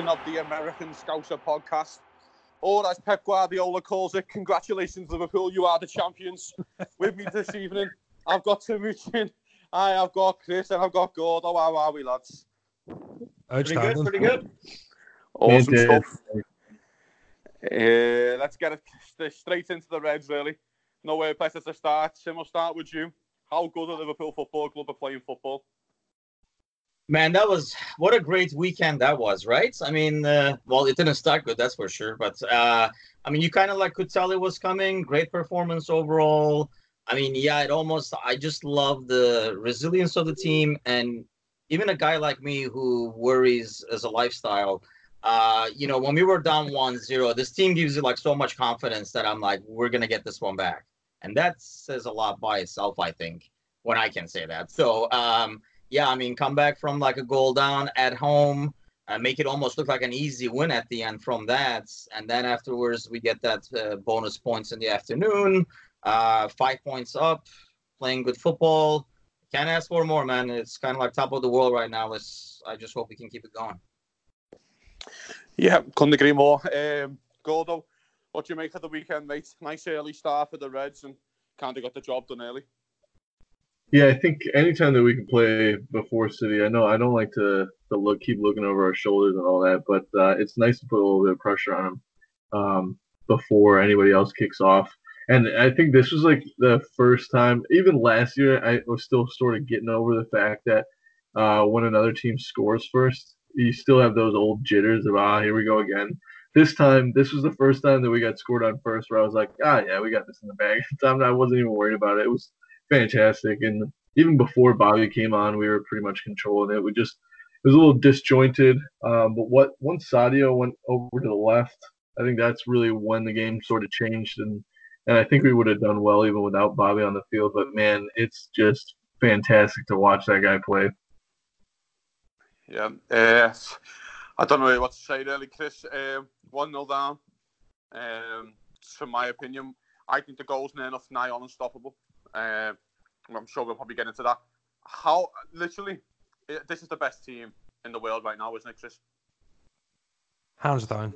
another edition of the American Scouser podcast. Or as Pep Guardiola calls it, congratulations, Liverpool, you are the champions. With me this evening, I've got Timuchin, I have got Chris, and I've got Gordo. How are we, lads? Pretty good, pretty good. Awesome stuff. Uh, let's get it straight into the Reds, really. Nowhere better to start. Sim, I'll start with you. How good are Liverpool Football Club at playing football? Man, that was what a great weekend that was, right? I mean, uh, well, it didn't start good, that's for sure. But uh, I mean, you kind of like could tell it was coming. Great performance overall. I mean, yeah, it almost. I just love the resilience of the team, and even a guy like me who worries as a lifestyle. Uh, you know, when we were down 1-0, this team gives you like so much confidence that I'm like, we're gonna get this one back, and that says a lot by itself, I think, when I can say that. So. um yeah, I mean, come back from like a goal down at home, uh, make it almost look like an easy win at the end from that, and then afterwards we get that uh, bonus points in the afternoon, uh, five points up, playing good football. Can't ask for more, man. It's kind of like top of the world right now. Let's. I just hope we can keep it going. Yeah, couldn't agree more. Um, Gordo, what do you make of the weekend, mate? Nice early start for the Reds and kind of got the job done early. Yeah, I think anytime that we can play before City, I know I don't like to, to look keep looking over our shoulders and all that, but uh, it's nice to put a little bit of pressure on them um, before anybody else kicks off. And I think this was like the first time, even last year, I was still sort of getting over the fact that uh, when another team scores first, you still have those old jitters of ah, here we go again. This time, this was the first time that we got scored on first, where I was like, ah, yeah, we got this in the bag. I wasn't even worried about it. It was fantastic. And even before Bobby came on, we were pretty much controlling it. We just it was a little disjointed. Um, but what once Sadio went over to the left, I think that's really when the game sort of changed, and and I think we would have done well even without Bobby on the field. But man, it's just fantastic to watch that guy play. Yeah, uh, I don't know what to say really, Chris. Um, one 0 down. Um, from my opinion, I think the goal's near enough nigh unstoppable. Uh, I'm sure we'll probably get into that. How literally, it, this is the best team in the world right now, isn't it, Chris? Hands down.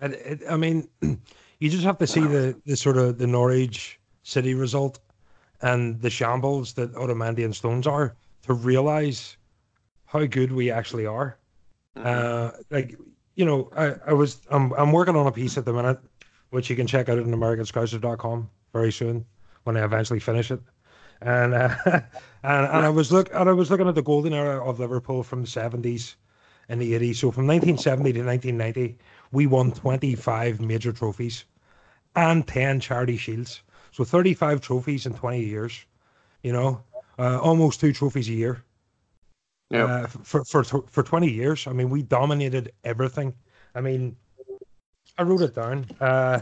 It, it, I mean, you just have to see the, the sort of the Norwich City result and the shambles that Otamendi and Stones are to realize how good we actually are. Mm-hmm. Uh, like you know, I, I was I'm I'm working on a piece at the minute, which you can check out at AmericanScouser.com very soon when I eventually finish it. And uh, and and I was look and I was looking at the golden era of Liverpool from the seventies and the eighties. So from nineteen seventy to nineteen ninety, we won twenty five major trophies and ten charity shields. So thirty five trophies in twenty years. You know, uh, almost two trophies a year. Yeah. Uh, for for for twenty years, I mean, we dominated everything. I mean, I wrote it down. Uh,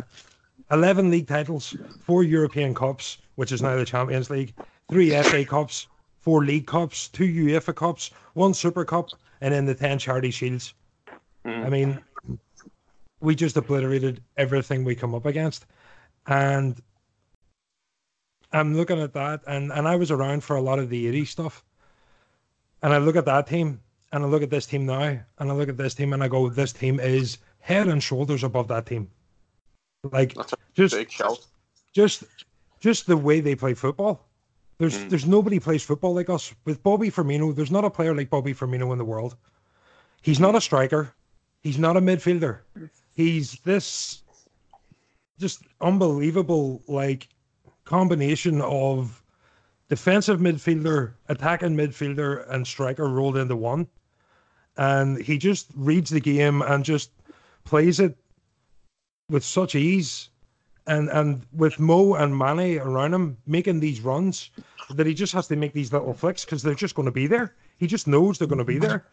11 league titles, four European Cups, which is now the Champions League, three FA Cups, four League Cups, two UEFA Cups, one Super Cup, and then the 10 Charity Shields. Mm. I mean, we just obliterated everything we come up against. And I'm looking at that, and, and I was around for a lot of the 80 stuff. And I look at that team, and I look at this team now, and I look at this team, and I go, this team is head and shoulders above that team. Like just just just the way they play football. There's mm. there's nobody plays football like us. With Bobby Firmino, there's not a player like Bobby Firmino in the world. He's not a striker. He's not a midfielder. He's this just unbelievable like combination of defensive midfielder, attacking midfielder, and striker rolled into one. And he just reads the game and just plays it with such ease and and with Mo and Manny around him making these runs that he just has to make these little flicks because they're just going to be there. He just knows they're going to be there,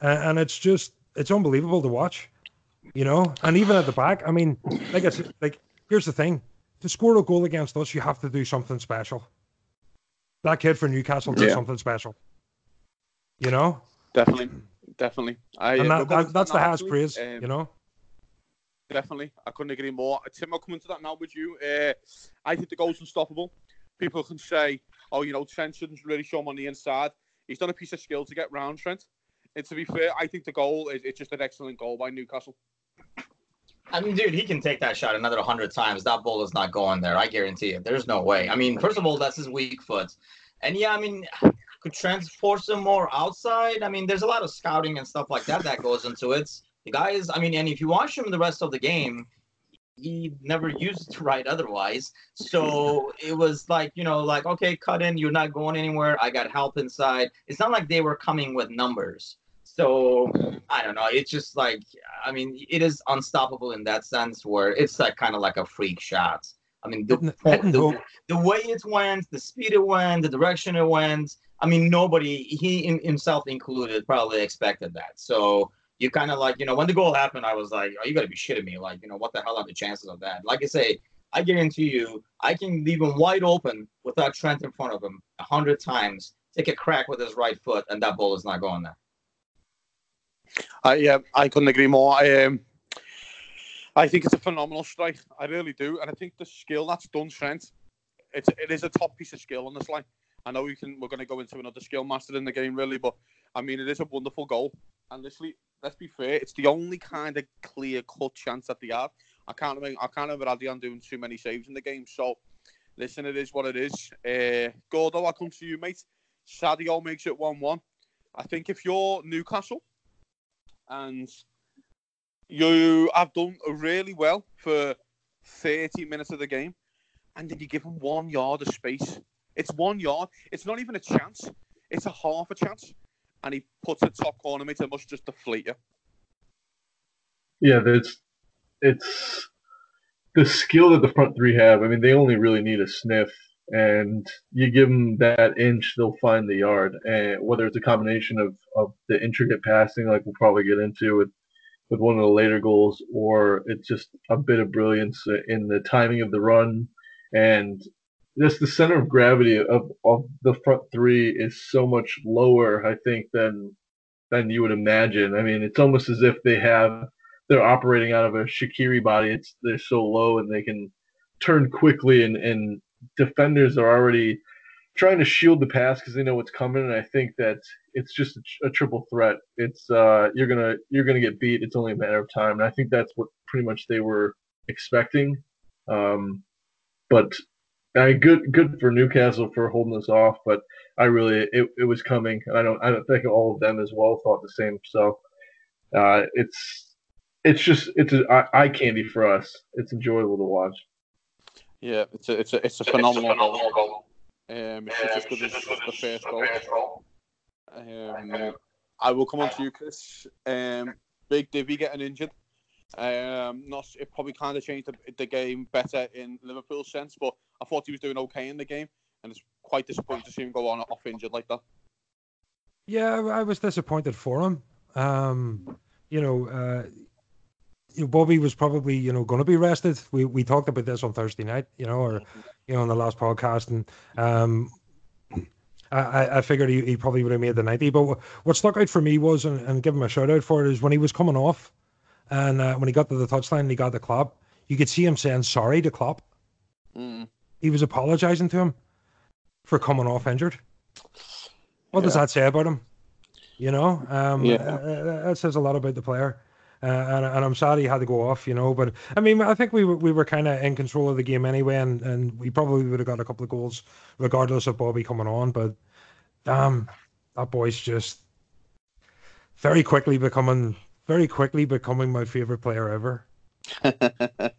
and, and it's just it's unbelievable to watch, you know. And even at the back, I mean, like I said, like here's the thing: to score a goal against us, you have to do something special. That kid for Newcastle did yeah. something special, you know. Definitely, definitely. I, and that, that, that's the highest praise, um, you know definitely. I couldn't agree more. Tim, I'll come into that now with you. Uh, I think the goal's unstoppable. People can say, oh, you know, Trent shouldn't really show him on the inside. He's done a piece of skill to get round Trent. And to be fair, I think the goal is it's just an excellent goal by Newcastle. I mean, dude, he can take that shot another 100 times. That ball is not going there. I guarantee it. There's no way. I mean, first of all, that's his weak foot. And yeah, I mean, could transport him more outside. I mean, there's a lot of scouting and stuff like that that goes into it. The guy is, I mean, and if you watch him the rest of the game, he never used to right otherwise. So it was like, you know, like, okay, cut in, you're not going anywhere. I got help inside. It's not like they were coming with numbers. So I don't know. It's just like, I mean, it is unstoppable in that sense where it's like kind of like a freak shot. I mean, the, the, the, way it went, the speed it went, the direction it went. I mean, nobody, he himself included, probably expected that. So you kind of like, you know, when the goal happened, I was like, oh, you got to be shitting me. Like, you know, what the hell are the chances of that? Like I say, I guarantee you, I can leave him wide open without Trent in front of him a hundred times, take a crack with his right foot, and that ball is not going there. Uh, yeah, I couldn't agree more. I um, I think it's a phenomenal strike. I really do, and I think the skill that's done Trent, it's it is a top piece of skill on this line. I know we can we're going to go into another skill master in the game really, but I mean it is a wonderful goal. And literally, let's be fair, it's the only kind of clear cut chance that they have. I can't remember, I can't remember Adrian doing too many saves in the game. So listen, it is what it is. Uh, Gordo, I come to you, mate. Sadio makes it one-one. I think if you're Newcastle and you have done really well for 30 minutes of the game, and then you give him one yard of space. It's one yard. It's not even a chance. It's a half a chance. And he puts a top corner, mate. It must just deflate you. Yeah, it's it's the skill that the front three have. I mean, they only really need a sniff, and you give them that inch, they'll find the yard. And whether it's a combination of, of the intricate passing, like we'll probably get into with with one of the later goals, or it's just a bit of brilliance in the timing of the run and just the center of gravity of, of the front three is so much lower, I think, than than you would imagine. I mean, it's almost as if they have they're operating out of a Shaqiri body. It's they're so low and they can turn quickly, and and defenders are already trying to shield the pass because they know what's coming. And I think that it's just a, a, triple threat. It's uh, you're gonna you're gonna get beat. It's only a matter of time. And I think that's what pretty much they were expecting. Um, but I good good for Newcastle for holding us off. But I really it, it was coming. I don't I don't think all of them as well thought the same. So uh, it's it's just it's a eye candy for us. It's enjoyable to watch. Yeah, it's a it's a it's a phenomenal goal. Um, it's just good as the first goal. Um, I will come on to you, Chris. Um, Big Divi getting injured. Um, not it probably kind of changed the, the, game better in Liverpool's sense, but I thought he was doing okay in the game, and it's quite disappointing to see him go on off injured like that. Yeah, I was disappointed for him. Um, you know, uh, Bobby was probably you know going to be rested. We we talked about this on Thursday night, you know, or you know on the last podcast, and um, I, I figured he, he probably would have made the ninety. But what stuck out for me was, and, and give him a shout out for it, is when he was coming off, and uh, when he got to the touchline, and he got the Klopp. You could see him saying sorry to Klopp. Mm. He was apologising to him for coming off injured. What yeah. does that say about him? You know, um, yeah. Uh, uh, that says a lot about the player. Uh, and, and I'm sorry he had to go off, you know. But I mean, I think we were, we were kind of in control of the game anyway, and, and we probably would have got a couple of goals regardless of Bobby coming on. But damn, that boy's just very quickly becoming very quickly becoming my favorite player ever.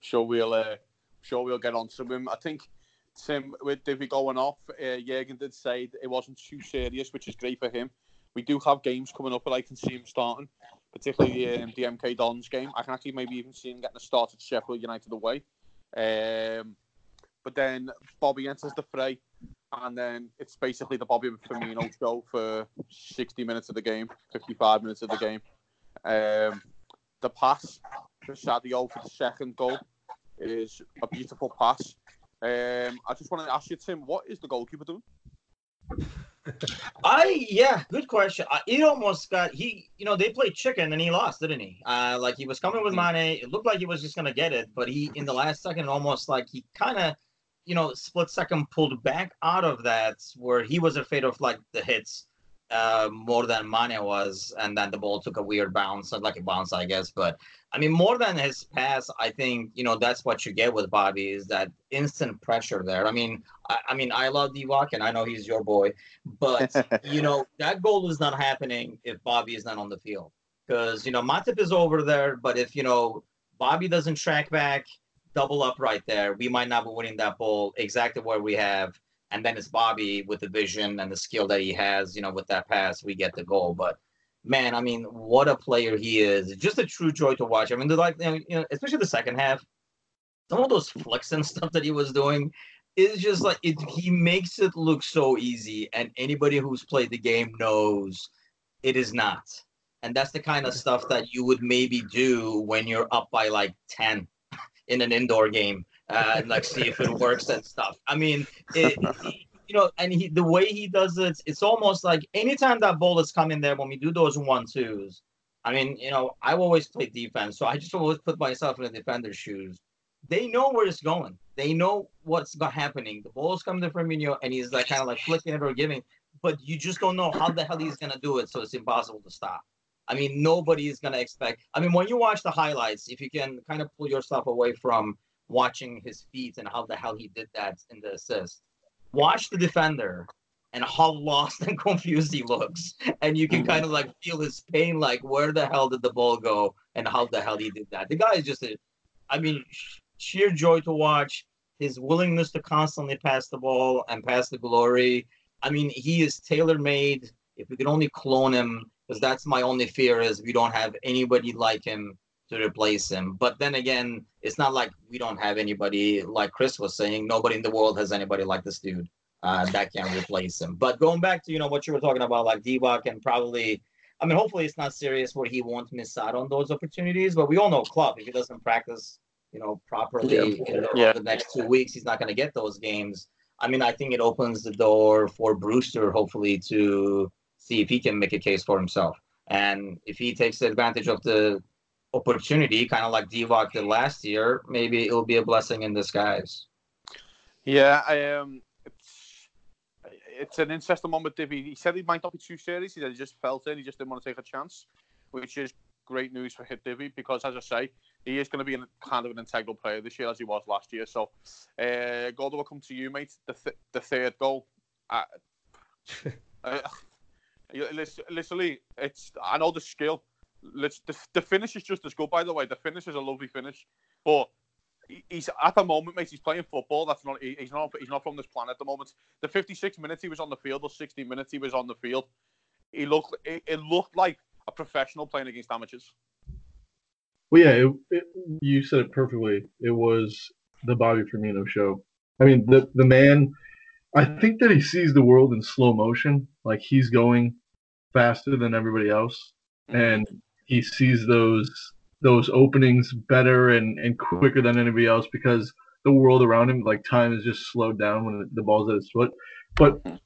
sure we'll uh, sure we'll get on to him. I think Tim with Divi going off, uh, Jurgen did say it wasn't too serious, which is great for him. We do have games coming up, but I can see him starting, particularly um, the MK Dons game. I can actually maybe even see him getting a start at Sheffield United away. Um, but then Bobby enters the fray, and then it's basically the Bobby Firmino show for 60 minutes of the game, 55 minutes of the game. Um, the pass for Sadio for the second goal is a beautiful pass. Um, I just want to ask you, Tim, what is the goalkeeper doing? I yeah, good question. I, it almost got he, you know, they played chicken and he lost, didn't he? Uh, like he was coming with mm-hmm. Mane. It looked like he was just gonna get it, but he in the last second almost like he kind of, you know, split second pulled back out of that where he was afraid of like the hits uh, more than Mane was, and then the ball took a weird bounce, not like a bounce, I guess. But I mean, more than his pass, I think you know that's what you get with Bobby is that instant pressure there. I mean, I, I mean, I love Divock, and I know he's your boy, but you know that goal is not happening if Bobby is not on the field because you know Matip is over there, but if you know Bobby doesn't track back, double up right there, we might not be winning that ball exactly where we have and then it's Bobby with the vision and the skill that he has, you know, with that pass, we get the goal. But man, I mean, what a player he is! Just a true joy to watch. I mean, like you know, especially the second half, some of those flicks and stuff that he was doing is just like it. He makes it look so easy, and anybody who's played the game knows it is not. And that's the kind of stuff that you would maybe do when you're up by like ten in an indoor game uh, and like see if it works and stuff. I mean, it, you know, and he the way he does it, it's almost like anytime that ball is coming there when we do those one twos. I mean, you know, I've always played defense, so I just always put myself in the defender's shoes. They know where it's going. They know what's happening. The ball's coming to Firmino, and he's like kind of like flicking it or giving, but you just don't know how the hell he's gonna do it. So it's impossible to stop. I mean, nobody is gonna expect. I mean, when you watch the highlights, if you can kind of pull yourself away from watching his feet and how the hell he did that in the assist. Watch the defender and how lost and confused he looks. And you can mm-hmm. kind of like feel his pain, like where the hell did the ball go and how the hell he did that. The guy is just a, I mean, sheer joy to watch. His willingness to constantly pass the ball and pass the glory. I mean, he is tailor made. If we could only clone him, because that's my only fear is we don't have anybody like him to replace him. But then again, it's not like we don't have anybody like Chris was saying. Nobody in the world has anybody like this dude uh, that can replace him. But going back to you know what you were talking about, like Divock and probably, I mean, hopefully it's not serious where he won't miss out on those opportunities. But we all know Klopp if he doesn't practice, you know, properly yeah. in the, yeah. the next two weeks, he's not going to get those games. I mean, I think it opens the door for Brewster hopefully to see if he can make a case for himself. And if he takes advantage of the opportunity, kind of like Divock did last year, maybe it'll be a blessing in disguise. Yeah, I um, it's it's an interesting one with Divi. He said he might not be too serious. He said he just felt it. He just didn't want to take a chance, which is great news for Hit Divi because, as I say, he is going to be in kind of an integral player this year as he was last year. So, uh, Gordo, will come to you, mate. The th- the third goal. Uh, uh, literally, it's I know the skill let's the, the finish is just as good. By the way, the finish is a lovely finish, but he's at the moment, mate. He's playing football. That's not. He's not. He's not from this planet at the moment. The 56 minutes he was on the field, or 60 minutes he was on the field, he looked. It, it looked like a professional playing against amateurs. Well, yeah, it, it, you said it perfectly. It was the Bobby Firmino show. I mean, the the man. I think that he sees the world in slow motion. Like he's going faster than everybody else, mm-hmm. and he sees those those openings better and, and quicker than anybody else because the world around him, like time, is just slowed down when the ball's at his foot. But mm-hmm.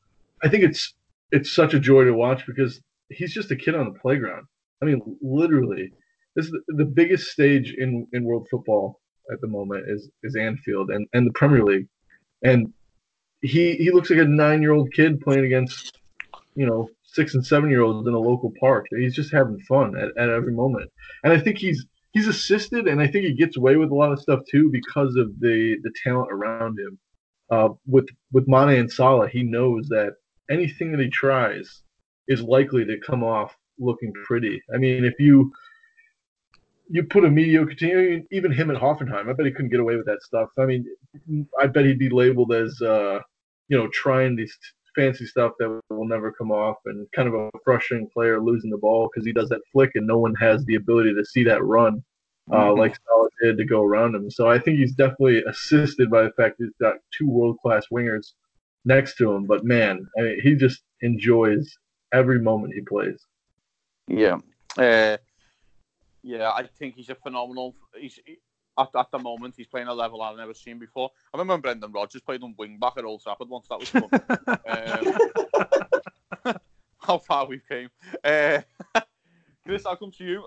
I think it's it's such a joy to watch because he's just a kid on the playground. I mean, literally, this is the, the biggest stage in, in world football at the moment is is Anfield and, and the Premier League, and he he looks like a nine year old kid playing against you know six and seven year olds in a local park. He's just having fun at, at every moment. And I think he's he's assisted and I think he gets away with a lot of stuff too because of the the talent around him. Uh, with with Mane and Salah, he knows that anything that he tries is likely to come off looking pretty. I mean, if you you put a mediocre team, even him at Hoffenheim, I bet he couldn't get away with that stuff. I mean, I bet he'd be labeled as uh, you know trying these fancy stuff that will never come off, and kind of a frustrating player losing the ball because he does that flick and no one has the ability to see that run uh, mm-hmm. like Salah did to go around him. So I think he's definitely assisted by the fact he's got two world class wingers next to him. But man, I mean, he just enjoys every moment he plays. Yeah. Uh, yeah, I think he's a phenomenal. He's at, at the moment, he's playing a level I've never seen before. I remember when Brendan Rodgers played on wing back at Old Trafford once. That was fun. um, how far we've came. Uh, Chris, I'll come to you.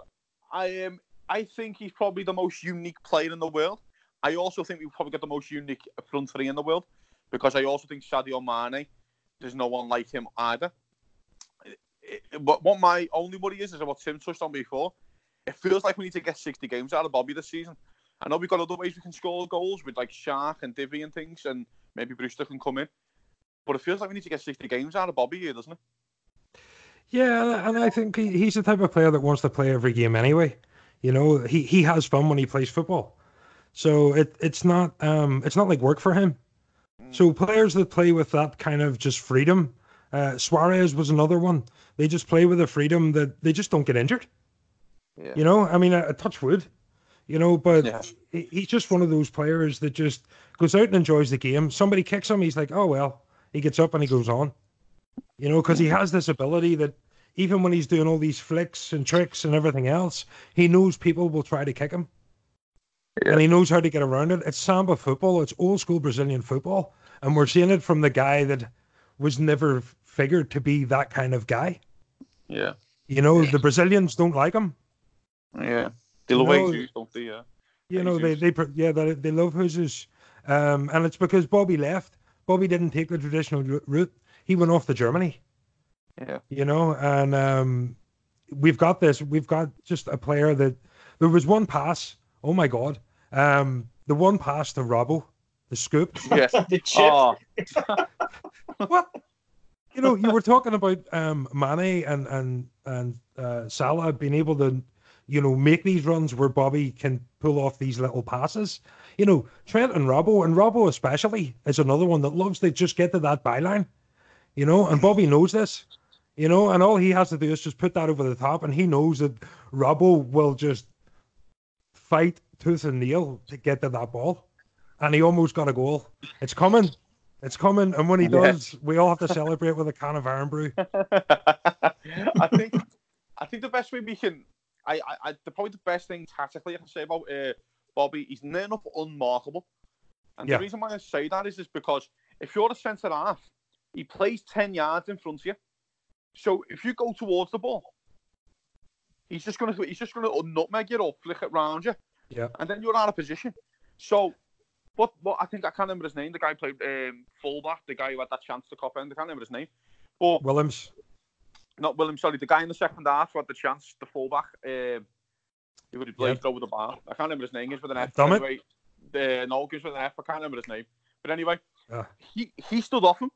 I um, I think he's probably the most unique player in the world. I also think we've probably got the most unique front three in the world because I also think Sadio Mane, there's no one like him either. it, what what my only worry is is what Tim touched on before. It feels like we need to get 60 games out of Bobby this season. I know we've got other ways we can score goals with like Shark and Divvy and things, and maybe Brewster can come in. But it feels like we need to get 60 games out of Bobby here, doesn't it? Yeah, and I think he's the type of player that wants to play every game anyway. You know, he, he has fun when he plays football. So it it's not um it's not like work for him. So players that play with that kind of just freedom, uh, Suarez was another one. They just play with a freedom that they just don't get injured. Yeah. You know, I mean, a, a touch wood, you know, but Yeah. he, he's just one of those players that just goes out and enjoys the game. Somebody kicks him, he's like, oh well. He gets up and he goes on. You know, because he has this ability that even when he's doing all these flicks and tricks and everything else, he knows people will try to kick him. And he knows how to get around it. It's samba football. It's old school Brazilian football. And we're seeing it from the guy that was never figured to be that kind of guy. Yeah. You know, the Brazilians don't like him. Yeah. They love No. Jesus, don't they? Yeah. You know, they, they yeah, they, they love Jesus. Um, and it's because Bobby left. Bobby didn't take the traditional route. He went off to Germany. Yeah. You know, and um, we've got this. We've got just a player that there was one pass. Oh my God. Um, the one pass to Robbo, the scoop. Yes. the chip. Oh, what? You know, you were talking about um, Mane and and and uh, Salah being able to, you know, make these runs where Bobby can pull off these little passes. You know, Trent and Robbo, and Robbo especially is another one that loves to just get to that byline. You know, and Bobby knows this. You know, and all he has to do is just put that over the top, and he knows that Robbo will just fight tooth and nail to get to that ball. And he almost got a goal. It's coming. It's coming. And when he does, we all have to celebrate with a can of Irn-Bru. I think I think the best way we can I, I, the probably the best thing tactically I can say about uh, Bobby he's near enough unmarkable. And Yeah. the reason why I say that is is because if you're a centre half, he plays ten yards in front of you. So if you go towards the ball, he's just gonna he's just gonna nutmeg you or flick it round you. Yeah. And then you're out of position. So what what I think I can't remember his name, the guy who played um, fullback, the guy who had that chance to cop end, I can't remember his name. But Williams. Not William, sorry, the guy in the second half who had the chance, the fullback, um, who would have played Yeah. over the bar. I can't remember his name, gives with an F. Dummett? Anyway, the, no, he's with an F. I can't remember his name. But anyway, Ah. he, he stood off him.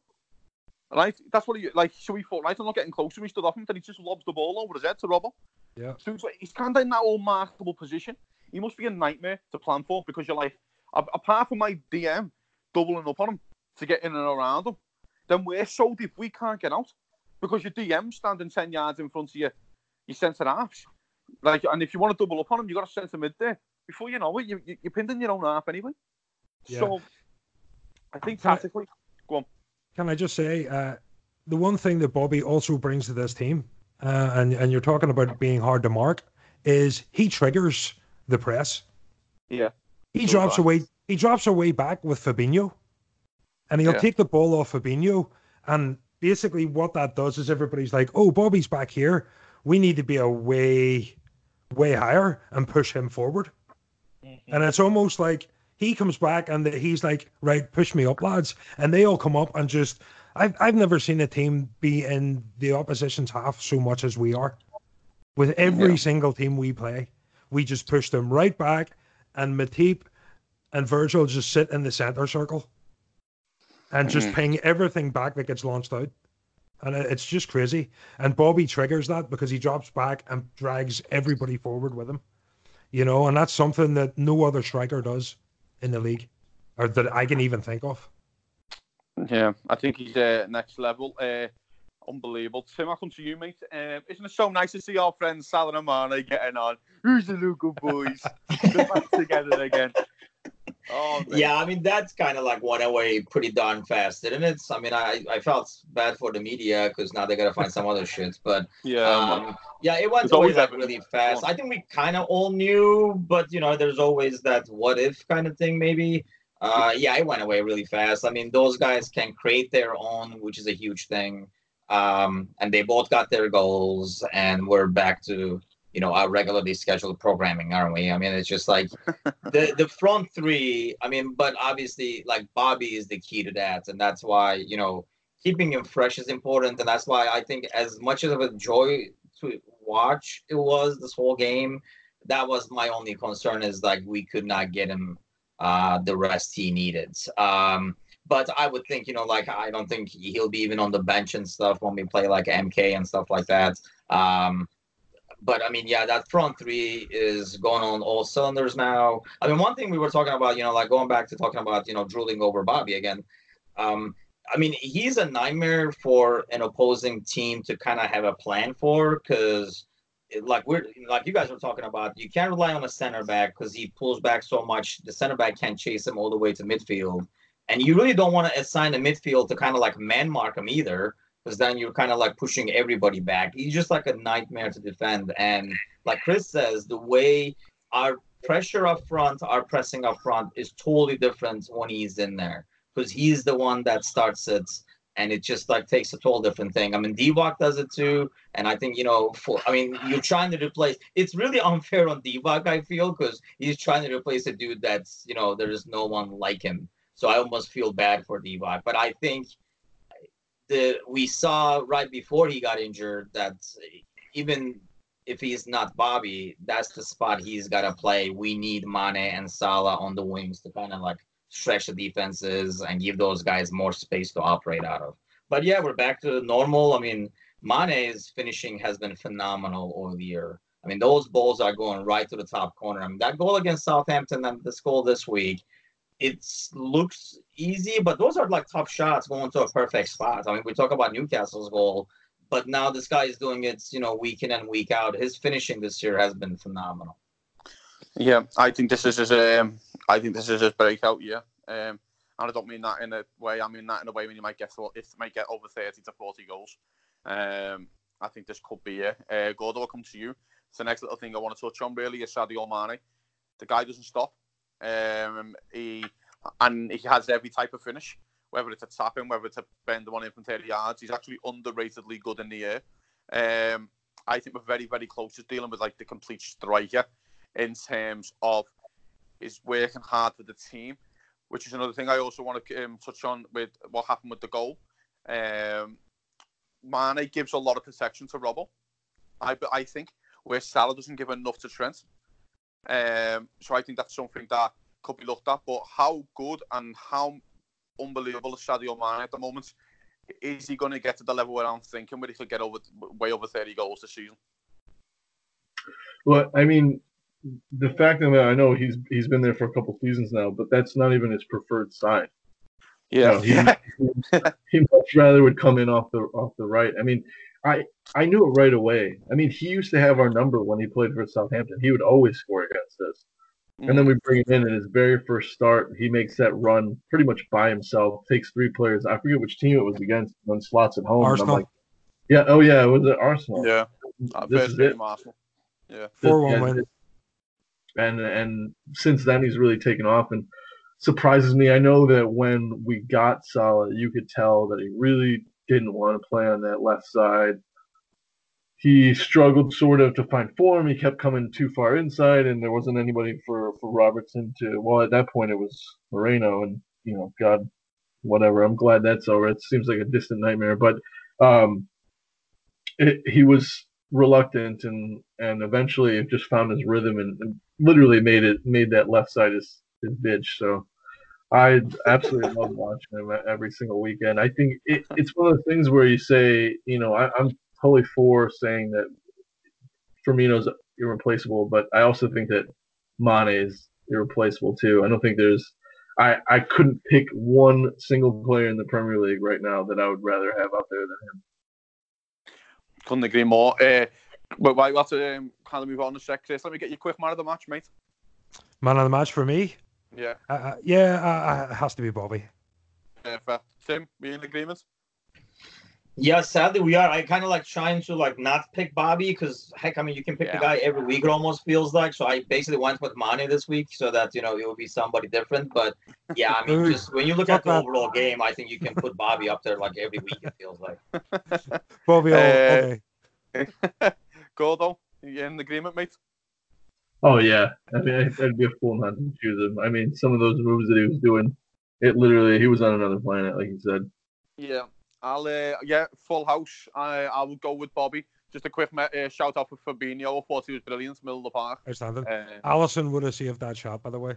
Right? That's what he, like, so he thought, right, I'm not getting close to him. He stood off him, then he just lobs the ball over his head to Robbo. Yeah. So he's, like- he's kind of in that unmarkable position. He must be a nightmare to plan for because you're like, apart from my DM doubling up on him to get in and around him, then we're so deep we can't get out because your DM standing 10 yards in front of you, your centre halves. Like, and if you want to double up on him, you've got a centre mid there. Before you know it, you, you, you're pinned in your own half anyway. Yeah. So, I think Can I- tactically, Can I just say, uh, the one thing that Bobby also brings to this team, uh, and, and you're talking about being hard to mark, is he triggers the press. yeah, He So drops away. He drops away back with Fabinho, and he'll Yeah. take the ball off Fabinho. And basically, what that does is everybody's like, "Oh, Bobby's back here. We need to be a way, way higher and push him forward." Mm-hmm. And it's almost like he comes back and he's like, "Right, push me up, lads," and they all come up and just. I've I've never seen a team be in the opposition's half so much as we are. With every Yeah. single team we play, we just push them right back, and Matip and Virgil just sit in the center circle and just Mhm. ping everything back that gets launched out. And it's just crazy. And Bobby triggers that because he drops back and drags everybody forward with him. You know, and that's something that no other striker does in the league or that I can even think of. Yeah, I think he's uh, next level. Uh, unbelievable. Tim, I come to you, mate. Um, isn't it so nice to see our friends Salah and Mane getting on? Who's the local boys? They're back together again. Oh, mate. Yeah, I mean that's kind of like went away pretty darn fast, didn't it? I mean, I, I felt bad for the media because now they gotta find some other shit. But yeah. um, yeah, it went There's away always like really fast. I think we kind of all knew, but you know, there's always that what if kind of thing, maybe. Uh, yeah, it went away really fast. I mean, those guys can create their own, which is a huge thing. Um, and they both got their goals, and we're back to you know our regularly scheduled programming, aren't we? I mean, it's just like the the front three. I mean, but obviously, like Bobby is the key to that, and that's why you know keeping him fresh is important, and that's why I think as much as of a joy to watch it was this whole game, that was my only concern is like we could not get him uh, the rest he needed. Um, but I would think, you know, like I don't think he'll be even on the bench and stuff when we play like MK and stuff like that. Um, but I mean, yeah, that front three is going on all cylinders now. I mean, one thing we were talking about, you know, like going back to talking about, you know, drooling over Bobby again. Um, I mean, he's a nightmare for an opposing team to kind of have a plan for because, like we're like you guys were talking about, you can't rely on a center back because he pulls back so much. The center back can't chase him all the way to midfield, and you really don't want to assign a midfield to kind of like man mark him either because then you're kind of like pushing everybody back. He's just like a nightmare to defend. And like Chris says, the way our pressure up front, our pressing up front is totally different when he's in there because he's the one that starts it. And it just like takes a total different thing. I mean, Divock does it too, and I think you know. For I mean, you're trying to replace. It's really unfair on Divock, I feel, because he's trying to replace a dude that's you know there is no one like him. So I almost feel bad for Divock. But I think the we saw right before he got injured that even if he's not Bobby, that's the spot he's got to play. We need Mane and Salah on the wings to kind of like stretch the defenses and give those guys more space to operate out of. But yeah, we're back to normal. I mean, Mane's finishing has been phenomenal all year. I mean, those balls are going right to the top corner. I mean, that goal against Southampton and this goal this week, it looks easy, but those are like tough shots going to a perfect spot. I mean, we talk about Newcastle's goal, but now this guy is doing it, you know, week in and week out. His finishing this year has been phenomenal. Yeah, I think this is his. Um, I think this is his breakout year. Um, and I don't mean that in a way. I mean that in a way when you might get if might get over thirty to forty goals. Um, I think this could be it. Uh, Gordo, I'll come to you. The next little thing I want to touch on really is Sadio Mane. The guy doesn't stop. Um, he and he has every type of finish, whether it's a tapping, whether it's a bend the one in from 30 yards. He's actually underratedly good in the air. Um, I think we're very, very close to dealing with like the complete striker in terms of is working hard for the team, which is another thing I also want to um, touch on with what happened with the goal. Um, Mane gives a lot of protection to Robbo. I, I think where Salah doesn't give enough to Trent. Um, so I think that's something that could be looked at. But how good and how unbelievable is Sadio Mane at the moment? Is he going to get to the level where I'm thinking where he could get over way over 30 goals this season? Well, I mean, the fact that I know he's he's been there for a couple seasons now, but that's not even his preferred side. Yeah, you know, he, he much rather would come in off the off the right. I mean, I I knew it right away. I mean, he used to have our number when he played for Southampton. He would always score against us. Mm. And then we bring him in in his very first start. He makes that run pretty much by himself. Takes three players. I forget which team it was against. When slots at home. Arsenal. Like, yeah. Oh yeah. It was it Arsenal? Yeah. this is it. Arsenal. Yeah. Four one win. And and since then he's really taken off and surprises me. I know that when we got Salah, you could tell that he really didn't want to play on that left side. He struggled sort of to find form. He kept coming too far inside, and there wasn't anybody for, for Robertson to. Well, at that point, it was Moreno, and you know, God, whatever. I'm glad that's over. It seems like a distant nightmare, but um, it, he was reluctant, and and eventually just found his rhythm, and, and literally made it made that left side his his bitch. So I absolutely love watching him every single weekend. I think it, it's one of those things where you say, you know, I, am totally for saying that Firmino's irreplaceable, but I also think that Mane is irreplaceable too. I don't think there's, I, I couldn't pick one single player in the Premier League right now that I would rather have out there than him. Couldn't agree more. Uh, but right, we'll have to um, kind of move on a sec, Chris. Let me get you a quick man of the match, mate. Man of the match for me? Yeah. Uh, uh yeah, uh, uh, it has to be Bobby. Yeah, fair. Tim, we in agreement? Yeah, sadly we are. I kind of like trying to like not pick Bobby because heck, I mean you can pick yeah. the guy every week. It almost feels like. So I basically went with Mane this week so that you know it would be somebody different. But yeah, I mean just when you look at the overall game, I think you can put Bobby up there like every week. It feels like. Bobby, oh, uh, okay. Gordo, you in agreement, mate? Oh yeah, I mean it'd be a fool not to choose him. I mean some of those moves that he was doing, it literally he was on another planet, like you said. Yeah, I'll uh, yeah, full house. I I will go with Bobby. Just a quick me- uh, shout out for Fabinho. I thought he was brilliant, middle of the park. Outstanding. Uh, Alisson would have saved that shot, by the way.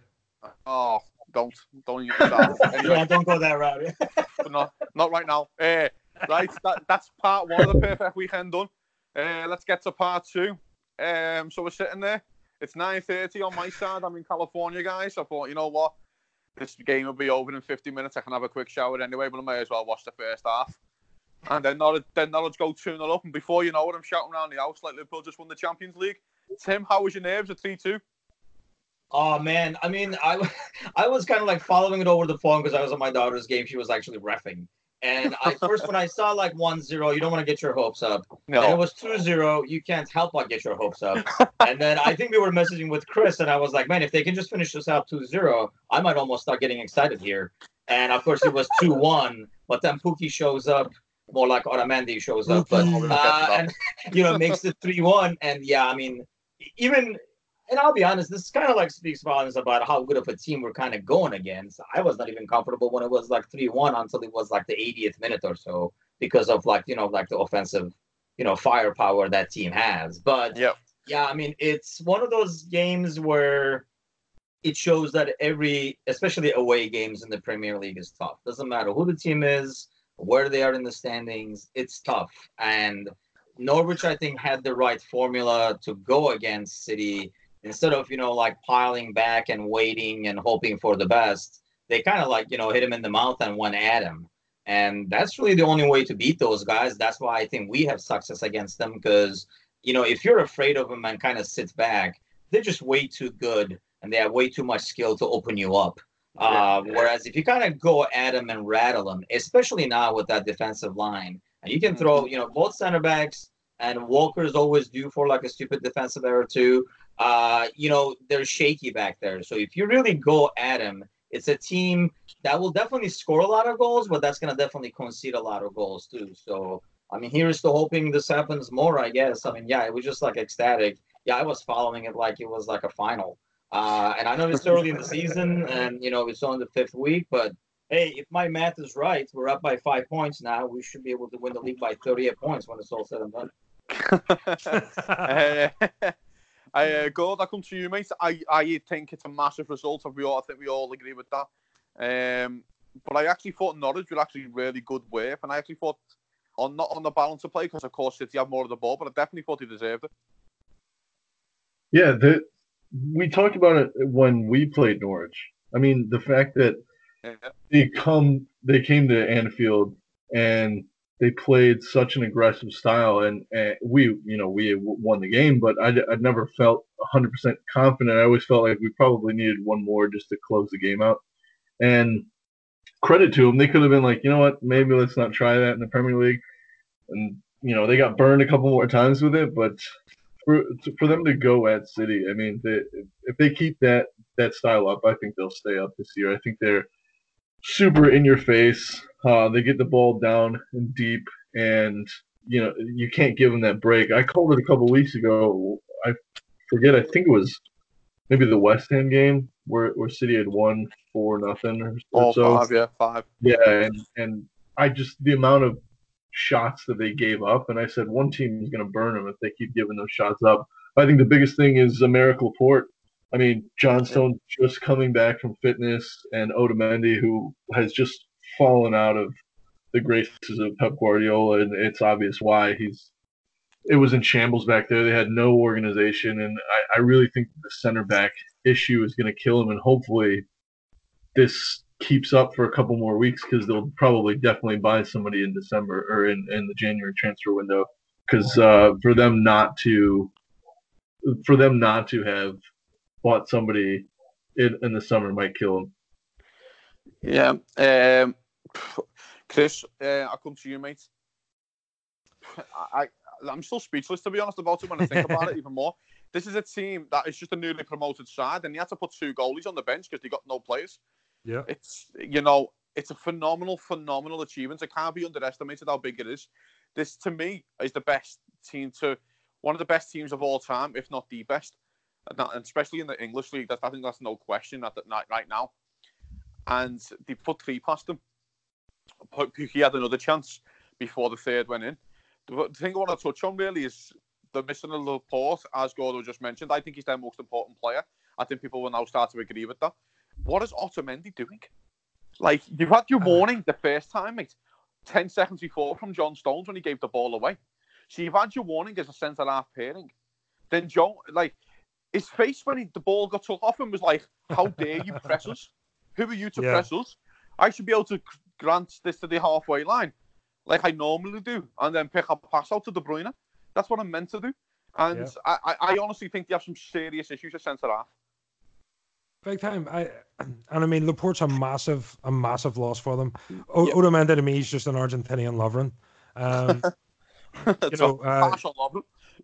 oh, don't don't even start. Anyway, Yeah, don't go that route. but not not right now. Uh, right, that, that's part one of the perfect weekend done. Uh, let's get to part two. Um, so we're sitting there. It's nine thirty on my side. I'm in California, guys. I thought, you know what, this game will be over in fifty minutes. I can have a quick shower anyway, but I may as well watch the first half. And then Norwich, then Norwich go two 0 up, and before you know it, I'm shouting around the house like Liverpool just won the Champions League. Tim, how was your nerves at three two? Oh man, I mean, I I was kind of like following it over the phone because I was at my daughter's game. She was actually refing. And I first when I saw like 1-0, you don't want to get your hopes up. And it was 2-0, you can't help but get your hopes up. and then I think we were messaging with Chris and I was like, man, if they can just finish this out 2-0, I might almost start getting excited here. And of course it was 2-1, but then Pukki shows up, more like Otamendi shows up, but uh, and you know makes it 3-1 and yeah, I mean even and I'll be honest, this kind of like speaks volumes about how good of a team we're kind of going against. I was not even comfortable when it was like 3 1 until it was like the 80th minute or so because of like, you know, like the offensive, you know, firepower that team has. But Yep. yeah, I mean, it's one of those games where it shows that every, especially away games in the Premier League, is tough. Doesn't matter who the team is, where they are in the standings, it's tough. And Norwich, I think, had the right formula to go against City instead of you know like piling back and waiting and hoping for the best. They kind of like you know hit him in the mouth and went at him, and that's really the only way to beat those guys. That's why I think we have success against them because you know if you're afraid of them and kind of sit back, they're just way too good and they have way too much skill to open you up. Uh, whereas if you kind of go at them and rattle them, especially now with that defensive line, and you can throw, you know, both center backs and Walker's always due for like a stupid defensive error too. Uh, you know, they're shaky back there. So if you really go at them, it's a team that will definitely score a lot of goals, but that's gonna definitely concede a lot of goals too. So I mean, here's to hoping this happens more, I guess. I mean, yeah, it was just like ecstatic. Yeah, I was following it like it was like a final. Uh, and I know it's early in the season, and you know it's on the fifth week, but hey, if my math is right, we're up by five points now. We should be able to win the league by 38 points when it's all said and done. uh, I uh, I come to you, mate. I, I think it's a massive result. We all, I think we all agree with that. Um, but I actually thought Norwich were actually really good work, and I actually thought on not on the balance of play because of course City have more of the ball, but I definitely thought he deserved it. Yeah, the, we talked about it when we played Norwich. I mean, the fact that Yeah. they come, they came to Anfield and they played such an aggressive style, and, and we, you know, we won the game, but I, I never felt 100% confident. I always felt like we probably needed one more just to close the game out. And credit to them, they could have been like, you know what, maybe let's not try that in the Premier League. And you know, they got burned a couple more times with it, but for for them to go at City, I mean, they, if they keep that that style up, I think they'll stay up this year. I think they're super in your face. Uh, they get the ball down and deep, and you know you can't give them that break. I called it a couple weeks ago. I forget. I think it was maybe the West Ham game where where City had won four nothing or, All so. five, yeah, five. Yeah, and and I just the amount of shots that they gave up, and I said one team is going to burn them if they keep giving those shots up. I think the biggest thing is Aymeric Laporte. I mean, John Stone just coming back from fitness, and Otamendi, who has just fallen out of the graces of Pep Guardiola, and it's obvious why he's. It was in shambles back there. They had no organization, and I, I really think the center back issue is going to kill him, and hopefully, this keeps up for a couple more weeks because they'll probably definitely buy somebody in December or in, in the January transfer window. Because uh, for them not to, for them not to have bought somebody in, in the summer might kill them. Yeah. Um, Chris, uh, I come to you, mate. I, I I'm still speechless to be honest about it when I think about it even more. This is a team that is just a newly promoted side, and you had to put two goalies on the bench because they got no players. Yeah. It's you know, it's a phenomenal, phenomenal achievement. It can't be underestimated how big it is. This to me is the best team to one of the best teams of all time, if not the best, and especially in the English league. That I think that's no question at that night right now. And they put three past them. Pukki had another chance. before the third went in. The thing I want to touch on really is the missing of Laporte, as Gordo just mentioned. I think he's their most important player. I think people will now start to agree with that. What is Otamendi doing? Like, you've had your uh. warning the first time, mate. 10 seconds before from John Stones when he gave the ball away. So you've had your warning as a centre half pairing. Then John, like, his face when he, the ball got took off him was like, "How dare you press us? Who are you to Yeah. press us? I should be able to grant this to the halfway line, like I normally do, and then pick up a pass out to De Bruyne. That's what I'm meant to do." And Yeah. I, I, I honestly think they have some serious issues at centre half. Big time. I and I mean Laporte's a massive, a massive loss for them. O- Yeah. Otamendi to me is just an Argentinian Lovren. Um, you know, uh,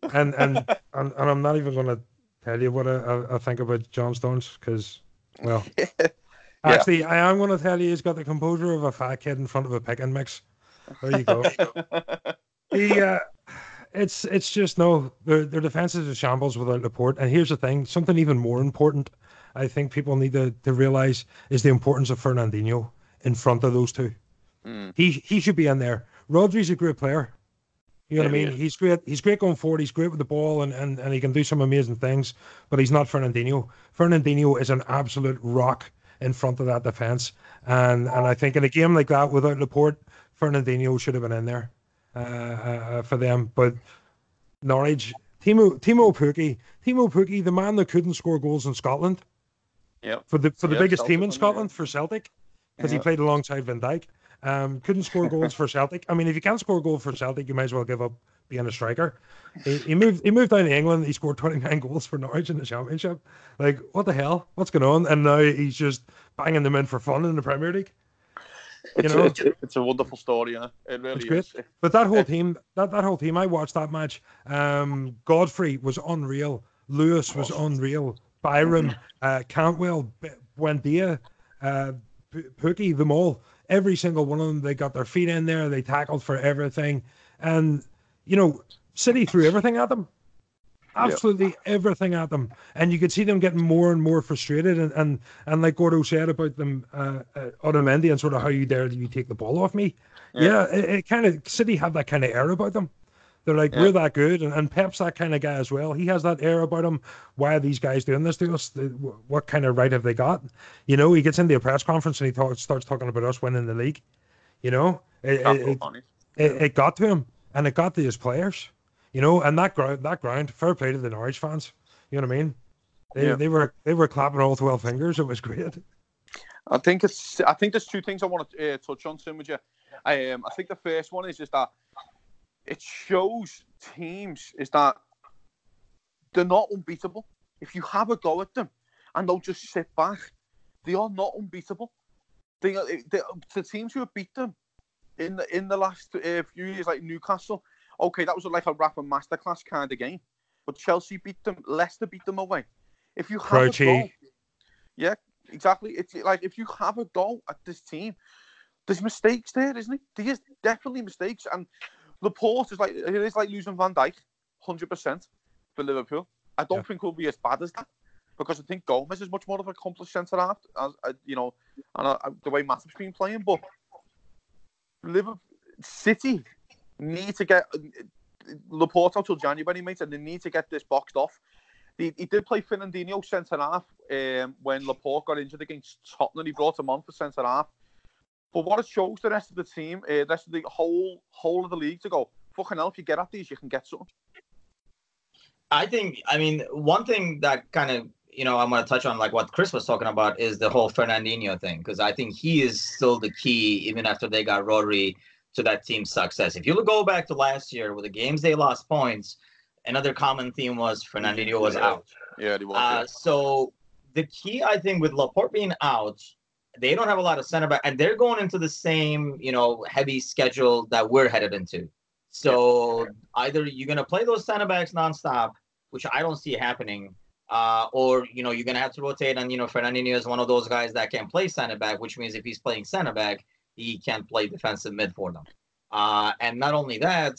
and, and and and I'm not even going to tell you what I, I, I think about John Stones because, well, actually, I am going to tell you he's got the composure of a fat kid in front of a picking mix. There you go. he, uh, it's it's just no, their their defense is a shambles without Laporte. And here's the thing: something even more important, I think people need to to realize is the importance of Fernandinho in front of those two. Mm. He he should be in there. Rodri's a great player. You know what I mean? yeah. He's great. He's great going forward. He's great with the ball, and, and, and he can do some amazing things. But he's not Fernandinho. Fernandinho is an absolute rock in front of that defense. And and I think in a game like that, without Laporte, Fernandinho should have been in there uh, uh, for them. But Norwich, Teemu Teemu Pukki, Teemu Pukki, the man that couldn't score goals in Scotland Yeah. for the for the Yeah, biggest Celtic team in? Scotland for Celtic because he played alongside Van Dijk. Um, couldn't score goals for Celtic. I mean, if you can't score a goal for Celtic, you might as well give up being a striker. He, he moved. He moved down to England. He scored 29 goals for Norwich in the Championship. Like, what the hell? What's going on? And now he's just banging them in for fun in the Premier League. It's, know? it's, it's a wonderful story, yeah. It really It's great. is. But that whole team, that, that whole team, I watched that match. Um, Godfrey was unreal. Lewis was unreal. Byram, uh, Cantwell, B- Buendia, uh, P- Pukki, them all. Every single one of them, they got their feet in there. They tackled for everything. And, you know, City threw everything at them. Absolutely everything at them. And you could see them getting more and more frustrated. And, and, and like Gordo said about them, uh, uh, Otamendi and sort of how you dare you take the ball off me. Yeah, it, it kind of City have that kind of air about them. They're like, Yeah. we're that good, and, and Pep's that kind of guy as well. He has that air about him. Why are these guys doing this to us? What kind of right have they got? You know, he gets into a press conference and he talks, starts talking about us winning the league. You know, it, it, it, it got to him, and it got to his players. You know, and that ground, that ground, fair play to the Norwich fans. You know what I mean? They, Yeah. they were they were clapping all twelve fingers. It was great. I think it's. I think there's two things I want to uh, touch on, Tim, with you. I, um, I think the first one is just that it shows teams is that they're not unbeatable. If you have a go at them and they'll just sit back, they are not unbeatable. They, they, the teams who have beat them in the in the last uh, few years, like Newcastle, okay, that was like a rapid masterclass kind of game. But Chelsea beat them, Leicester beat them away. If you have a goal, yeah, exactly. It's like if you have a go at this team, there's mistakes there, isn't it? There is definitely mistakes, and Laporte is like it is like losing Van Dijk, hundred percent for Liverpool. I don't Yeah. think it'll be as bad as that because I think Gomez is much more of an accomplished centre half, as uh, you know, and uh, the way Matip's been playing. But Liverpool, City need to get Laporte till January, mate, and they need to get this boxed off. He, he did play Fernandinho centre half um, when Laporte got injured against Tottenham. He brought him on for centre half. But what it shows the rest of the team, uh, the rest of the whole whole of the league to go, fucking hell, if you get at these, you can get something. I think, I mean, one thing that kind of, you know, I'm going to touch on like what Chris was talking about is the whole Fernandinho thing, because I think he is still the key, even after they got Rodri, to that team's success. If you go back to last year with the games they lost points, another common theme was Fernandinho was Yeah. out. Yeah, he was. Uh, so the key, I think, with Laporte being out, they don't have a lot of center back, and they're going into the same, you know, heavy schedule that we're headed into. So either you're gonna play those center backs nonstop, which I don't see happening, uh, or you know you're gonna have to rotate. And you know, Fernandinho is one of those guys that can play center back, which means if he's playing center back, he can play defensive mid for them. Uh, and not only that,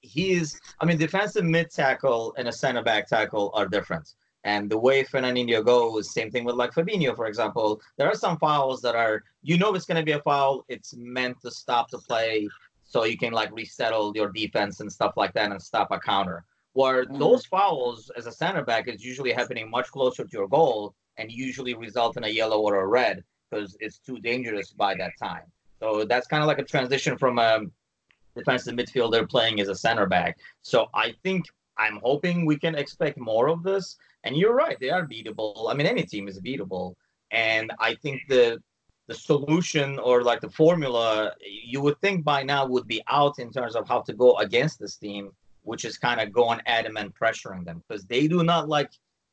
he's I mean, defensive mid tackle and a center back tackle are different. And the way Fernandinho goes, same thing with like Fabinho, for example. There are some fouls that are, you know, it's to be a foul. It's meant to stop the play so you can like resettle your defense and stuff like that and stop a counter. Where Mhm. those fouls as a center back is usually happening much closer to your goal and usually result in a yellow or a red because it's too dangerous by that time. So that's kind of like a transition from a defensive midfielder playing as a center back. So I think I'm hoping we can expect more of this. And you're right, they are beatable. I mean, any team is beatable. And I think the the solution or like the formula you would think by now would be out in terms of how to go against this team, which is kind of going at them and pressuring them because they do not like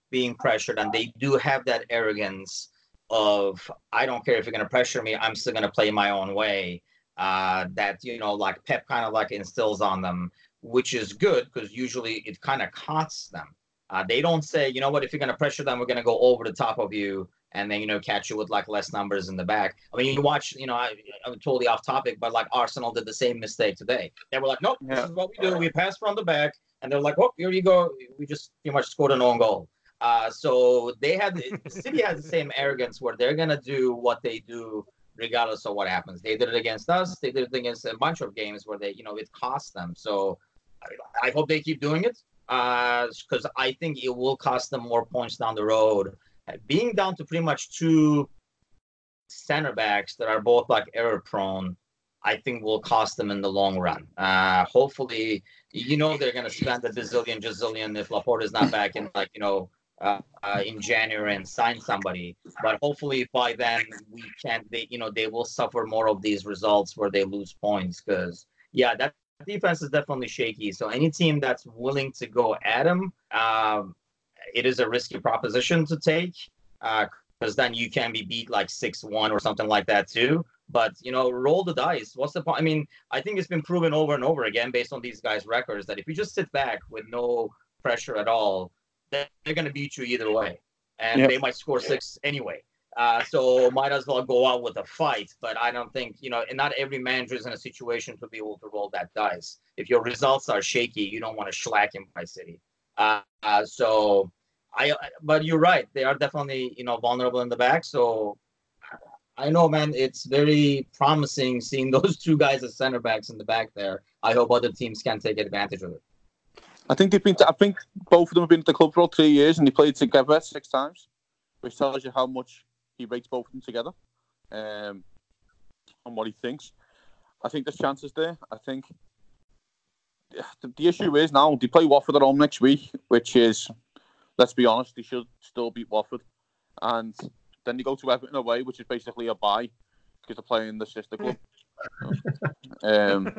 being pressured and they do have that arrogance of I don't care if you're gonna pressure me, I'm still gonna play my own way. Uh, that you know, like Pep kind of like instills on them, which is good because usually it kind of costs them. Uh, they don't say, you know what, if you're gonna pressure them, we're gonna go over the top of you and then you know catch you with like less numbers in the back. I mean, you watch, you know, I, I'm totally off topic, but like Arsenal did the same mistake today. They were like, nope, Yeah. this is what we do. We pass from the back, and they're like, oh, here you go. We just pretty much scored an own goal. Uh, so they had City has the same arrogance where they're gonna do what they do regardless of what happens. They did it against us. They did it against a bunch of games where they, you know, it cost them. So I, I hope they keep doing it because I think it will cost them more points down the road. Being down to pretty much two center backs that are both like error prone, I think will cost them in the long run. Uh, hopefully, you know they're going to spend a bazillion, gazillion if Laporte is not back in like you know uh, uh, in January and sign somebody. But hopefully by then we can they you know they will suffer more of these results where they lose points because yeah that defense is definitely shaky. So any team that's willing to go at them, um, it is a risky proposition to take because then you can be beat like six one or something like that too. But you know, roll the dice. What's the point? I mean, I think it's been proven over and over again based on these guys' records that if you just sit back with no pressure at all, they're going to beat you either way, and Yep. they might score six anyway. Uh, so might as well go out with a fight. But I don't think you know, and not every manager is in a situation to be able to roll that dice. If your results are shaky, you don't want to shellac him by City. Uh, uh, so I, but you're right. They are definitely you know vulnerable in the back. So I know, man. It's very promising seeing those two guys as center backs in the back there. I hope other teams can take advantage of it. I think they've been. To, I think both of them have been at the club for all three years, and they played together six times, which tells you how much he rates both of them together, um, and what he thinks. I think there's chances there. I think the, the issue is now they play Watford at home next week, which is, let's be honest, they should still beat Watford, and then they go to Everton away, which is basically a bye because they're playing the sister club. um,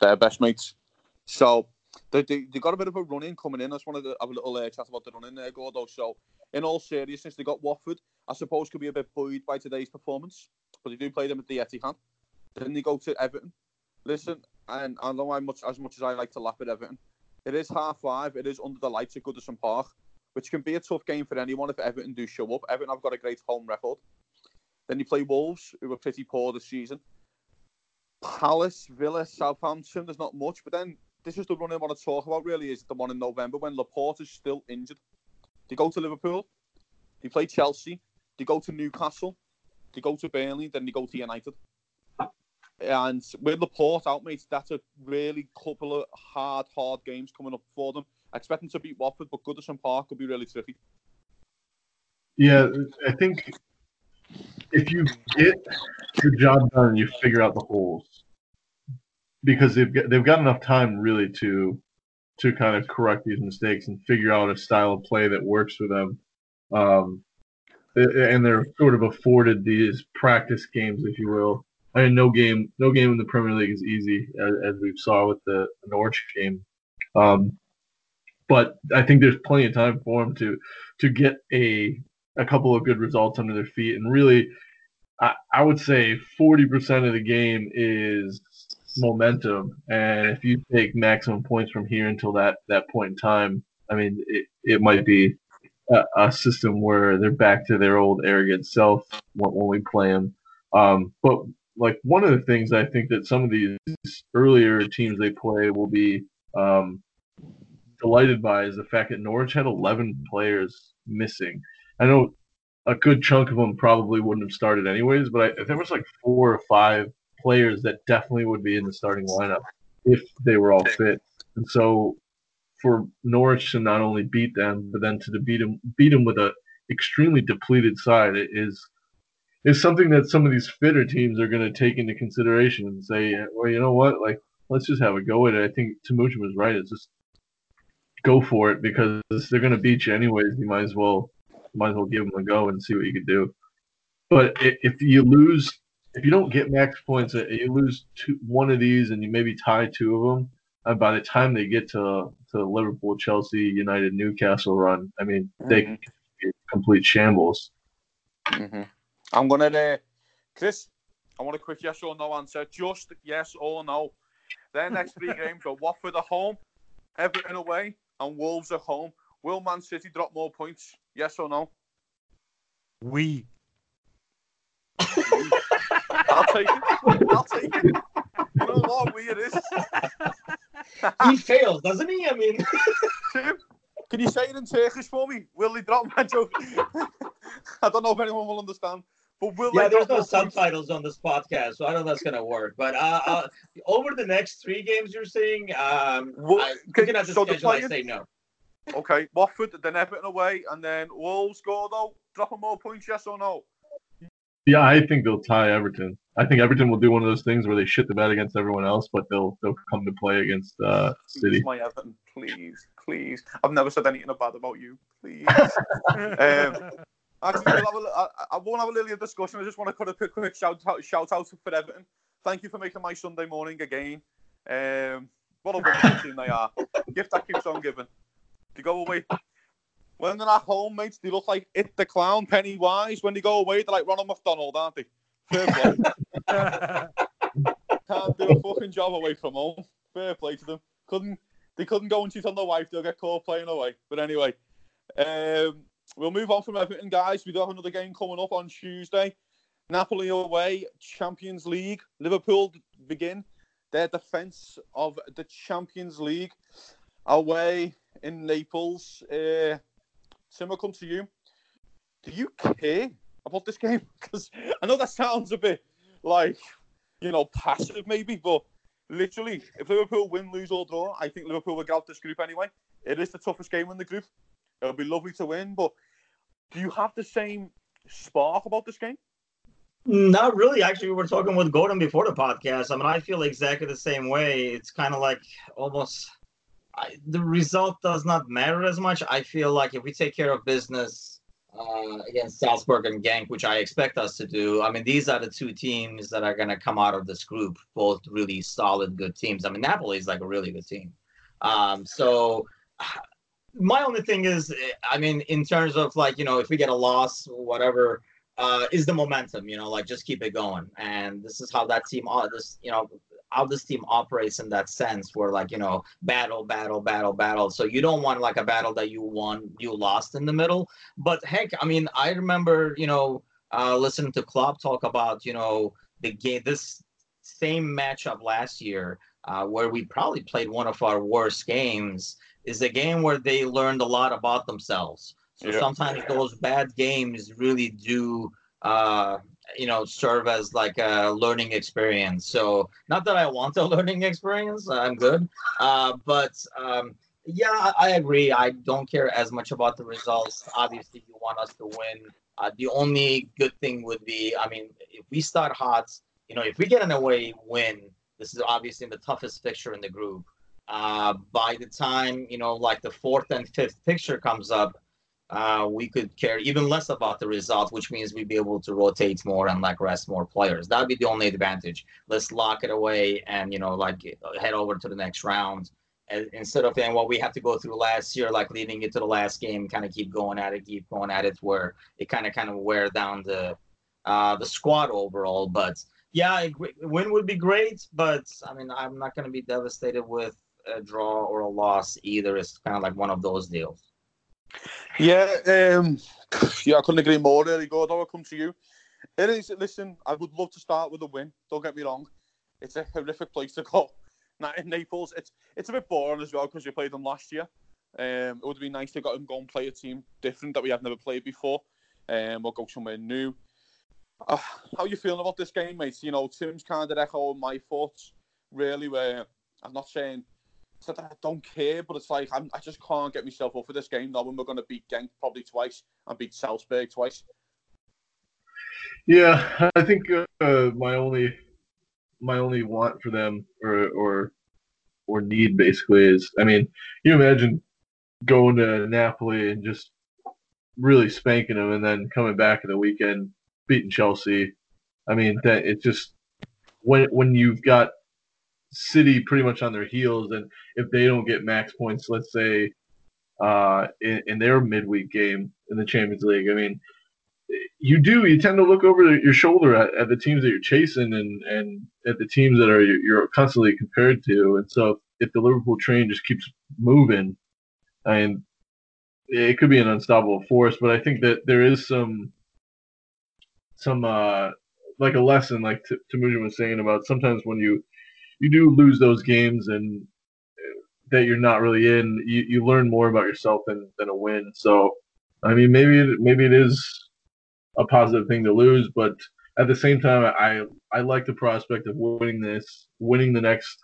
they're best mates. So they, they, they got a bit of a run in coming in. I just wanted to have a little uh, chat about the run in there, Gordo. So, in all seriousness, they got Watford. I suppose could be a bit buoyed by today's performance, but they do play them at the Etihad. Then they go to Everton. Listen, and I know how much as much as I like to laugh at Everton, it is half five. It is under the lights at Goodison Park, which can be a tough game for anyone if Everton do show up. Everton have got a great home record. Then you play Wolves, who were pretty poor this season. Palace, Villa, Southampton. There's not much, but then this is the run I want to talk about. Really, is the one in November when Laporte is still injured. They go to Liverpool. They play Chelsea. They go to Newcastle. They go to Burnley. Then they go to United. And with Laporte out, mate, that's a really couple of hard, hard games coming up for them. I expect them to beat Watford, but Goodison Park will be really tricky. Yeah, I think if you get your job done, you figure out the holes because they've got, they've got enough time really to to kind of correct these mistakes and figure out a style of play that works for them. Um, and they're sort of afforded these practice games, if you will. I mean, no game, no game in the Premier League is easy, as, as we saw with the Norwich game. Um, but I think there's plenty of time for them to to get a a couple of good results under their feet, and really, I, I would say 40% of the game is momentum, and if you take maximum points from here until that that point in time, I mean, it, it might be a, a system where they're back to their old arrogant self when, when we play them. Um, but like one of the things I think that some of these earlier teams they play will be um, delighted by is the fact that Norwich had 11 players missing. I know a good chunk of them probably wouldn't have started anyways, but I, there was like four or five players that definitely would be in the starting lineup if they were all fit. And so for Norwich to not only beat them, but then to beat them beat them with a extremely depleted side is is something that some of these fitter teams are going to take into consideration and say, well, you know what, like let's just have a go at it. I think Timuchin was right. It's just go for it because they're going to beat you anyways. You might as well might as well give them a go and see what you can do. But if you lose, if you don't get max points, uh, you lose two, one of these and you maybe tie two of them. And by the time they get to to Liverpool, Chelsea, United, Newcastle run, I mean mm-hmm. they can be complete shambles. Mm-hmm. I'm gonna, uh, Chris. I want a quick yes or no answer. Just yes or no. Their next three games are Watford at home, Everton away, and Wolves at home. Will Man City drop more points? Yes or no? We. I'll take it. I'll take it. You know what? We it is. he fails, doesn't he? I mean, Tim, can you say it in Turkish for me? Will he drop my joke? I don't know if anyone will understand. But will yeah, there's no subtitles on this podcast, so I don't know that's gonna work. But uh, uh, over the next three games, you're saying, um, well, I, looking at the so schedule, I say no. Okay, Watford, then Everton away, and then Wolves go though. Dropping more points, yes or no? Yeah, I think they'll tie Everton. I think Everton will do one of those things where they shit the bed against everyone else, but they'll they'll come to play against uh, City. Please, my Everton, please, please. I've never said anything bad about you. Please. um, actually, we'll a, I, I won't have a little discussion. I just want to cut a quick, quick shout out, shout out for Everton. Thank you for making my Sunday morning again. Um, what a wonderful team they are. Gift that keeps on giving. They go away. When they're at home, mates, they look like it the clown, Pennywise. When they go away, they're like Ronald McDonald, aren't they? Fair play. Can't do a fucking job away from home. Fair play to them. Couldn't they couldn't go and cheat on their wife, they'll get caught playing away. But anyway, um, we'll move on from Everton, guys. We have another game coming up on Tuesday. Napoli away, Champions League. Liverpool begin their defence of the Champions League away in Naples. Uh, Tim, will come to you. Do you care about this game? Because I know that sounds a bit like, you know, passive maybe, but literally, if Liverpool win, lose, or draw, I think Liverpool will get out this group anyway. It is the toughest game in the group. It'll be lovely to win, but do you have the same spark about this game? Not really. Actually, we were talking with Gordon before the podcast. I mean, I feel exactly the same way. It's kind of like almost I, the result does not matter as much. I feel like if we take care of business uh, against Salzburg and Genk, which I expect us to do, I mean, these are the two teams that are going to come out of this group, both really solid, good teams. I mean, Napoli is like a really good team. Um, so my only thing is, I mean, in terms of like, you know, if we get a loss, whatever, uh, is the momentum, you know, like just keep it going. And this is how that team, uh, this, you know, how this team operates in that sense where like you know battle battle battle battle so you don't want like a battle that you won you lost in the middle but heck i mean i remember you know uh listening to Klopp talk about you know the game this same matchup last year uh, where we probably played one of our worst games is a game where they learned a lot about themselves. So yeah. sometimes those bad games really do uh, you know serve as like a learning experience. So not that i want a learning experience i'm good. Uh, but um, yeah i agree. I don't care as much about the results. Obviously you want us to win. Uh, the only good thing would be i mean if we start hot you know if we get an away win this is obviously the toughest fixture in the group uh, by the time you know like the fourth and fifth picture comes up uh, we could care even less about the result, which means we'd be able to rotate more and like rest more players. That'd be the only advantage. Let's lock it away and you know like head over to the next round instead of and what we have to go through last year, like leading it to the last game, kind of keep going at it, keep going at it, where it kind of kind of wear down the uh, the squad overall. But yeah, win would be great, but I mean I'm not going to be devastated with a draw or a loss either. It's kind of like one of those deals. Yeah, um, yeah, I couldn't agree more. Really good. I'll come to you. It is. Listen, I would love to start with a win. Don't get me wrong. It's a horrific place to go. Now in Naples, it's it's a bit boring as well because we played them last year. Um, it would be nice to go and go and play a team different that we have never played before. Um, we'll go somewhere new. Uh, how you feeling about this game, mate? You know, Tim's kind of echoing my thoughts, really. Where I'm not saying that I don't care, but it's like I'm, I just can't get myself up for this game knowing we're going to beat Genk probably twice and beat Salzburg twice. Yeah, I think uh, my only my only want for them or or or need basically is I mean, you imagine going to Napoli and just really spanking them and then coming back in the weekend beating Chelsea. I mean, that it's just when when you've got City pretty much on their heels, and if they don't get max points, let's say uh, in, in their midweek game in the Champions League, I mean, you do you tend to look over your shoulder at, at the teams that you're chasing and and at the teams that are you're constantly compared to, and so if the Liverpool train just keeps moving, I and it could be an unstoppable force. But I think that there is some some uh like a lesson, like T- was saying about sometimes when you you do lose those games and uh, that you're not really in, you, you learn more about yourself than, than a win. So, I mean, maybe it, maybe it is a positive thing to lose, but at the same time, I I like the prospect of winning this, winning the next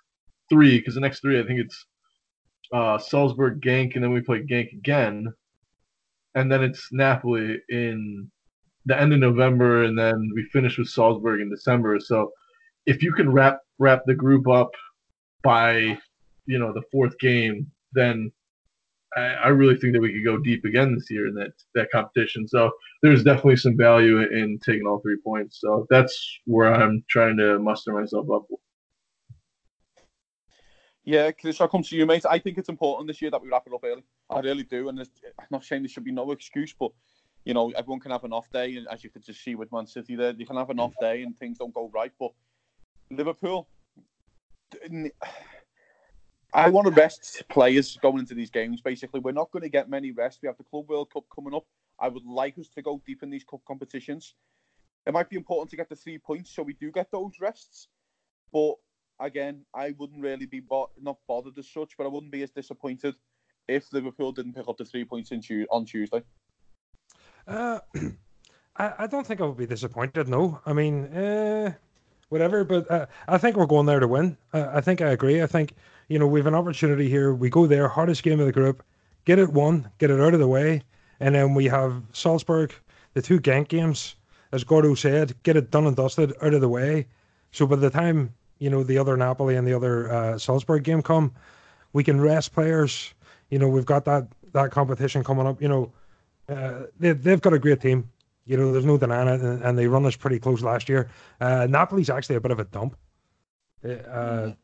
three, because the next three, I think it's uh, Salzburg, Genk, and then we play Genk again, and then it's Napoli in the end of November, and then we finish with Salzburg in December. So if you can wrap wrap the group up by you know the fourth game, then I, I, really think that we could go deep again this year in that that competition. So there's definitely some value in, in taking all three points. So that's where I'm trying to muster myself up. Yeah, Chris, I'll come to you, mate. I think it's important this year that we wrap it up early. I really do, and I'm not saying there should be no excuse, but you know, everyone can have an off day, and as you could just see with Man City, there, you can have an off day and things don't go right. But Liverpool, I want to rest players going into these games. Basically, we're not going to get many rest. We have the Club World Cup coming up. I would like us to go deep in these cup competitions. It might be important to get the three points so we do get those rests. But again, I wouldn't really be bo- not bothered as such, but I wouldn't be as disappointed if Liverpool didn't pick up the three points in on Tuesday. Uh, I, I don't think I would be disappointed. No, I mean, uh, whatever. But uh, I think we're going there to win. Uh, I think I agree. I think you know we have an opportunity here. We go there, hardest game of the group, get it won, get it out of the way, and then we have Salzburg, the two Genk games, as Gordo said, get it done and dusted, out of the way. So by the time you know the other Napoli and the other uh, Salzburg game come, we can rest players. You know we've got that that competition coming up. You know. Uh, they, they've got a great team. You know, there's no denying it, and, and they run us pretty close last year. Uh, Napoli's actually a bit of a dump. Uh, mm.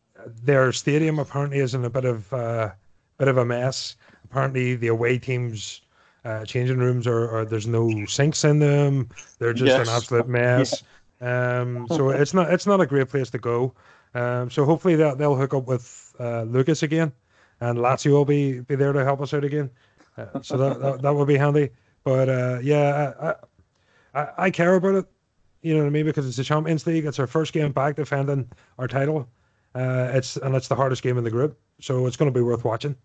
Their stadium apparently is in a bit of uh, bit of a mess. Apparently, the away teams' uh, changing rooms are, are, there's no sinks in them. They're just yes. an absolute mess. Yeah. Um, so it's not it's not a great place to go. Um, so hopefully they'll, they'll hook up with uh, Lucas again, and Lazio will be be there to help us out again. Uh, so that, that, that would be handy. But uh, yeah, I, I, I care about it. You know what I mean? Because it's the Champions League. It's our first game back defending our title. Uh, it's and it's the hardest game in the group, so it's going to be worth watching.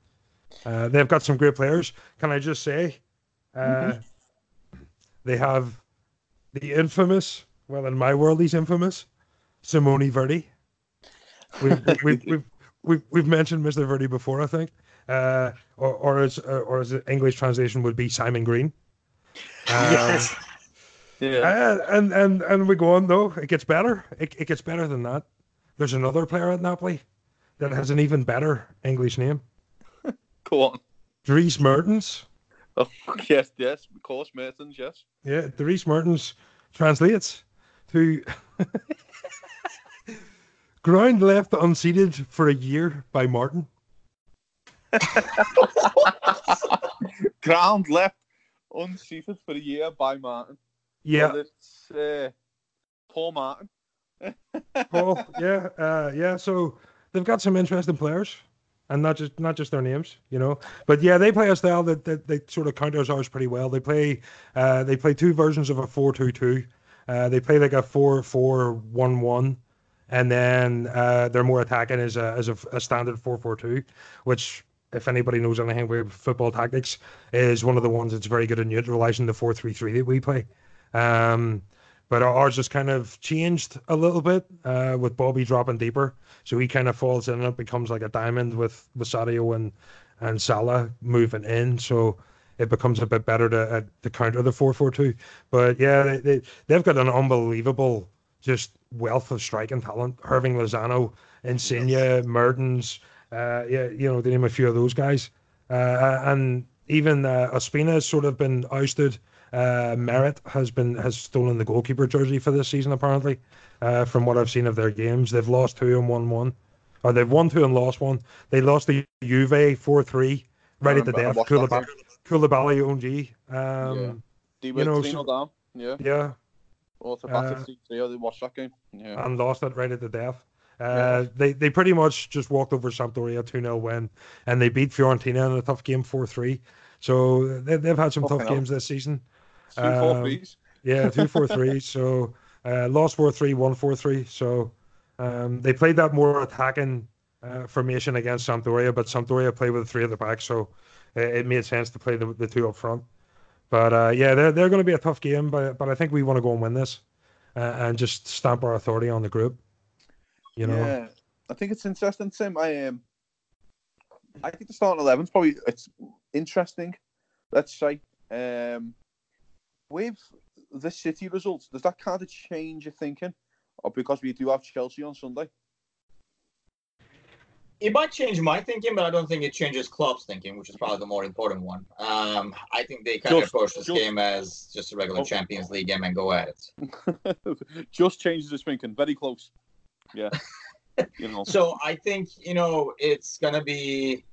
Uh, they've got some great players. Can I just say, uh, mm-hmm. they have the infamous. Well, in my world, he's infamous. Simone Verdi. We've, we've, we've, we've, we've mentioned Mr. Verdi before, I think. Uh, or, or as or as English translation would be Simon Green. Um, yes. Yeah. And, and and we go on though. It gets better. It, it gets better than that. There's another player at Napoli that has an even better English name. go on. Dries Mertens. Oh yes, yes, of course, Mertens, yes. Yeah, Dries Mertens translates to ground left unseated for a year by Martin. ground left unseated for a year by Martin. Yeah. Well, it's uh, Paul Martin. Paul, yeah, uh, yeah. So they've got some interesting players, and not just not just their names, you know. But yeah, they play a style that, that, that sort of counters ours pretty well. They play uh, they play two versions of a four-two-two. Uh, they play like a four-four-one-one, and then uh, they're more attacking as a as a, a standard four-four-two, which if anybody knows anything about football tactics, is one of the ones that's very good at neutralizing the four-three-three that we play. Um, but ours just kind of changed a little bit uh, with Bobby dropping deeper. So he kind of falls in and it becomes like a diamond with, Vasario and, and Salah moving in. So it becomes a bit better to, uh, to counter the 4 4 2. But yeah, they, they, they've got an unbelievable just wealth of striking talent. Hirving Lozano, Insigne, Mertens, uh, yeah, you know, to name a few of those guys. Uh, and even uh, Ospina has sort of been ousted. Uh, Meret has been has stolen the goalkeeper jersey for this season apparently. Uh, from what I've seen of their games, they've lost two and won one, or they've won two and lost one. They lost the Juve four three right at the death. Koulibaly, Koulibaly ONG. Um, yeah. you know, so, down. Yeah. Yeah. Automatic uh, they watched that game. Yeah. And lost it right at the death. Uh, they they pretty much just walked over Sampdoria 2 0 win, and they beat Fiorentina in a tough game 4 3. So they, they've had some Fucking tough hell. games this season. Two Um, threes. Yeah, 2 4 3. So uh, lost 4 3, 1 4 3. So um, they played that more attacking uh, formation against Sampdoria, but Sampdoria played with three at the back, so it, it made sense to play the, the two up front. But uh, yeah, they're, they're going to be a tough game, but, but I think we want to go and win this uh, and just stamp our authority on the group. You know, Yeah, I think it's interesting, Tim. I um, I think the starting eleven's probably it's interesting. Let's say, um, with the City results, does that kind of change your thinking, or because we do have Chelsea on Sunday? It might change my thinking, but I don't think it changes Klopp's thinking, which is probably the more important one. Um, I think they kind of approach this just- game as just a regular Oh. Champions League game and go at it. Just changes his thinking. Very close. Yeah. you know. So I think you know it's gonna be,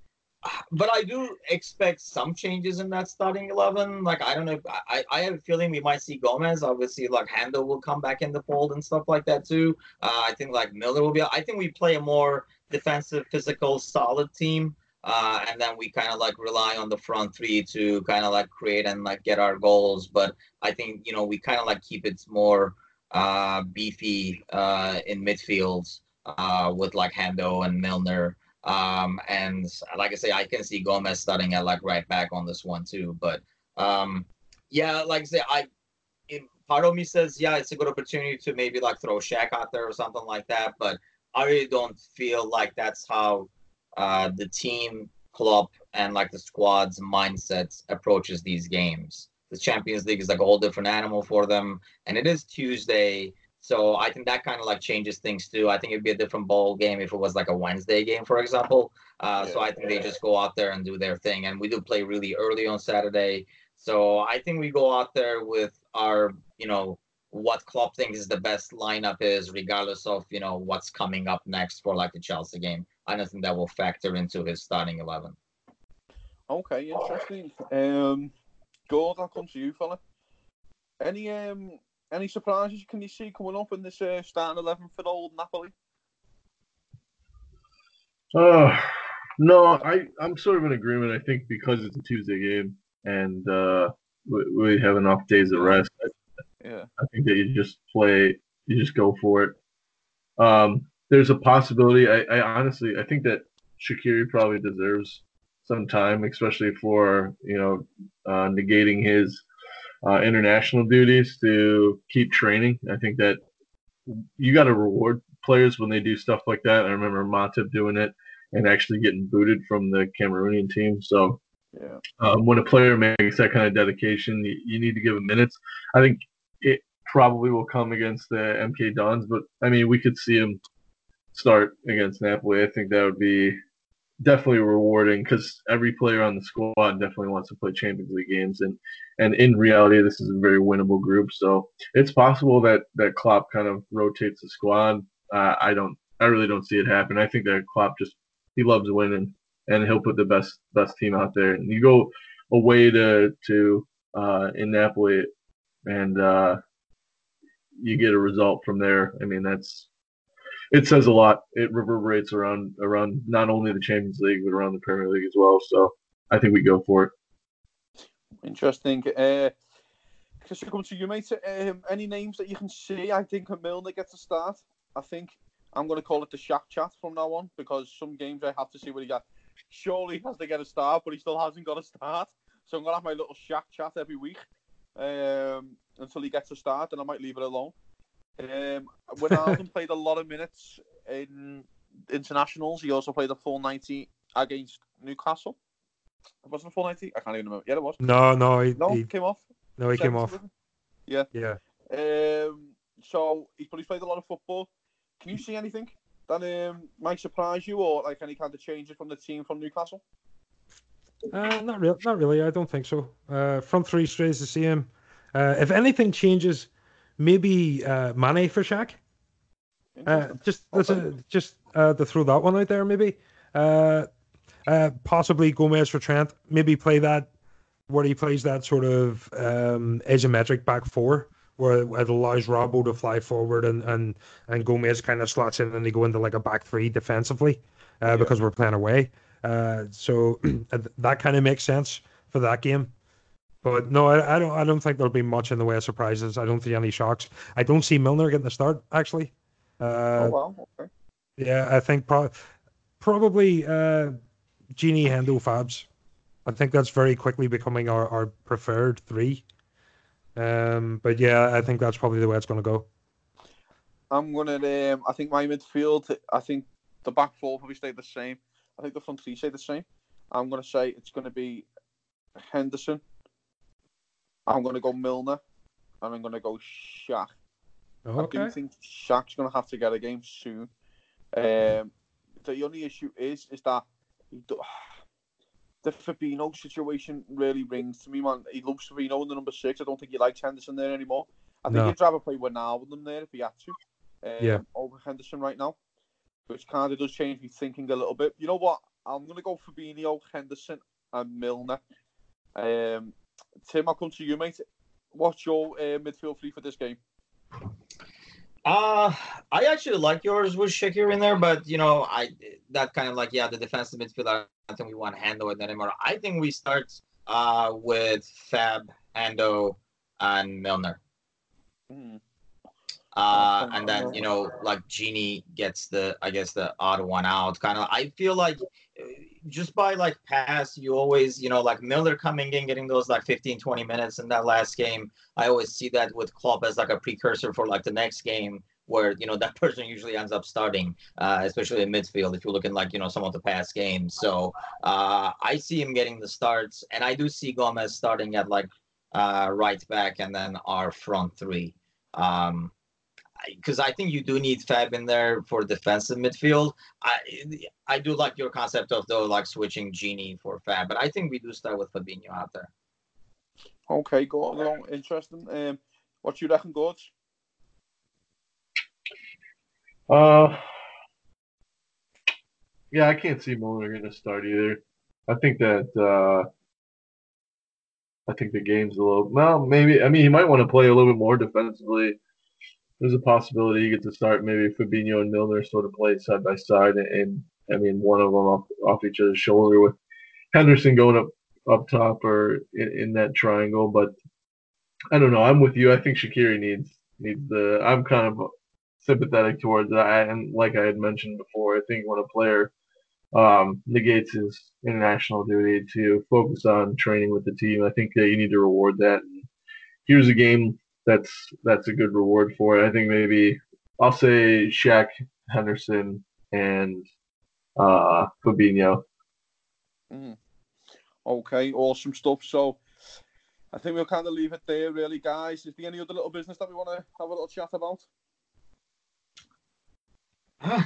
but I do expect some changes in that starting eleven. Like I don't know, I I have a feeling we might see Gomez. Obviously, like Hando will come back in the fold and stuff like that too. Uh, I think like Milner will be. I think we play a more defensive, physical, solid team. Uh, and then we kind of like rely on the front three to kind of like create and like get our goals. But I think you know we kind of like keep it more uh, beefy uh, in midfield uh, with like Hando and Milner. Um, and like I say, I can see Gomez starting at like right back on this one too. But um, yeah, like I say, I it, part of me says yeah, it's a good opportunity to maybe like throw Shaq out there or something like that. But I really don't feel like that's how uh, the team, club, and like the squad's mindsets approaches these games. The Champions League is like a whole different animal for them, and it is Tuesday. So I think that kind of like changes things too. I think it'd be a different ball game if it was like a Wednesday game, for example. Uh, So I think they just go out there and do their thing. And we do play really early on Saturday. So I think we go out there with our, you know, what Klopp thinks is the best lineup is, regardless of, you know, what's coming up next for like the Chelsea game. I don't think that will factor into his starting 11. Okay, interesting. Um, Gord, I'll come to you, fella. Any um, any surprises can you see coming up in this uh, starting eleven for old Napoli? Uh, no, I I'm sort of in agreement. I think because it's a Tuesday game and uh, we, we have enough days of rest, I, Yeah. I think that you just play, you just go for it. Um, there's a possibility. I, I honestly, I think that Shaqiri probably deserves some time, especially for you know uh, negating his uh, international duties to keep training. I think that you got to reward players when they do stuff like that. I remember Matip doing it and actually getting booted from the Cameroonian team. So Yeah. um, when a player makes that kind of dedication, you, you need to give him minutes. I think it probably will come against the MK Dons, but I mean, we could see him start against Napoli. I think that would be definitely rewarding because every player on the squad definitely wants to play Champions League games, and and in reality, this is a very winnable group. So it's possible that that Klopp kind of rotates the squad. Uh, I don't, I really don't see it happen. I think that Klopp just he loves winning, and he'll put the best best team out there. And you go away to to uh, in Napoli, and uh, you get a result from there. I mean, that's it says a lot. It reverberates around around not only the Champions League but around the Premier League as well. So I think we go for it. Interesting. Uh, Chris, we come to you, mate. Um, any names that you can see? I think a Milner gets a start. I think I'm going to call it the Shaq chat from now on because some games I have to see what he got. Surely he has to get a start, but he still hasn't got a start. So I'm going to have my little Shaq chat every week. um, until he gets a start, and I might leave it alone. Um, Wijnaldum played a lot of minutes in internationals. He also played a full 90 against Newcastle. It wasn't a full 90? I can't even remember. Yeah, it was. No, no, he, No, he came off. no, he came off. wasn't? Yeah. Um, so he's, but he's played a lot of football. Can you see anything that um, might surprise you, or like any kind of changes from the team from Newcastle? Uh, not real, not really. I don't think so. Uh, front three stays the same. Uh, if anything changes, maybe uh, Mane for Shaq. Uh, just a, just uh, to throw that one out there, maybe. Uh, uh, possibly Gomez for Trent. Maybe play that where he plays that sort of um, asymmetric back four, where it allows Robbo to fly forward and and and Gomez kind of slots in and they go into like a back three defensively, uh, Yeah. because we're playing away. Uh, so that kind of makes sense for that game. But no, I, I don't. I don't think there'll be much in the way of surprises. I don't see any shocks. I don't see Milner getting the start actually. Uh, oh wow, okay. yeah, I think pro- probably uh, Genie Hendo Fabs. I think that's very quickly becoming our, our preferred three. Um, but yeah, I think that's probably the way it's going to go. I'm gonna. Um, I think my midfield. I think the back four probably stay the same. I think the front three stay the same. I'm gonna say it's gonna be Henderson. I'm gonna go Milner, and I'm gonna go Shaq. I do think Shaq's gonna have to get a game soon. Um, the only issue is is that he do, the Fabinho situation really rings to me, man. He loves Fabinho in the number six. I don't think he likes Henderson there anymore. I think No. he'd rather play Wijnaldum with them there if he had to. Um, Yeah. Over Henderson right now, which kind of does change me thinking a little bit. You know what? I'm gonna go Fabinho, Henderson, and Milner. Um, Tim, I'll come to you, mate. What's your uh, midfield three for this game? Uh I actually like yours with Shakir in there, but you know, I that kind of like yeah, the defensive midfield. I don't think we want Hando and anymore. I think we start uh with Fab, Hando, and Milner. Hmm. Uh, and then you know, like Genie gets the, I guess the odd one out. Kind of, I feel like just by like pass, you always, you know, like Milner coming in, getting those like 15, 20 minutes in that last game. I always see that with Klopp as like a precursor for like the next game, where you know that person usually ends up starting, uh, especially in midfield. If you're looking like you know some of the past games, so uh, I see him getting the starts, and I do see Gomez starting at like uh, right back, and then our front three. Um, because I think you do need Fab in there for defensive midfield. I I do like your concept of though like switching Genie for Fab, but I think we do start with Fabinho out there. Okay, go go. Interesting. Um, what you reckon, Gorge? Uh, yeah, I can't see Milner going to start either. I think that uh, I think the game's a little. Well, maybe. I mean, he might want to play a little bit more defensively. There's a possibility you get to start. Maybe Fabinho and Milner sort of play side by side, and, and I mean, one of them off, off each other's shoulder with Henderson going up up top or in, in that triangle. But I don't know. I'm with you. I think Shaqiri needs needs the. I'm kind of sympathetic towards that. And like I had mentioned before, I think when a player um, negates his international duty to focus on training with the team, I think that you need to reward that. And here's a game that's that's a good reward for it. I think maybe I'll say Shaq, Henderson, and uh, Fabinho. Mm. Okay, awesome stuff. So, I think we'll kind of leave it there, really, guys. Is there any other little business that we want to have a little chat about?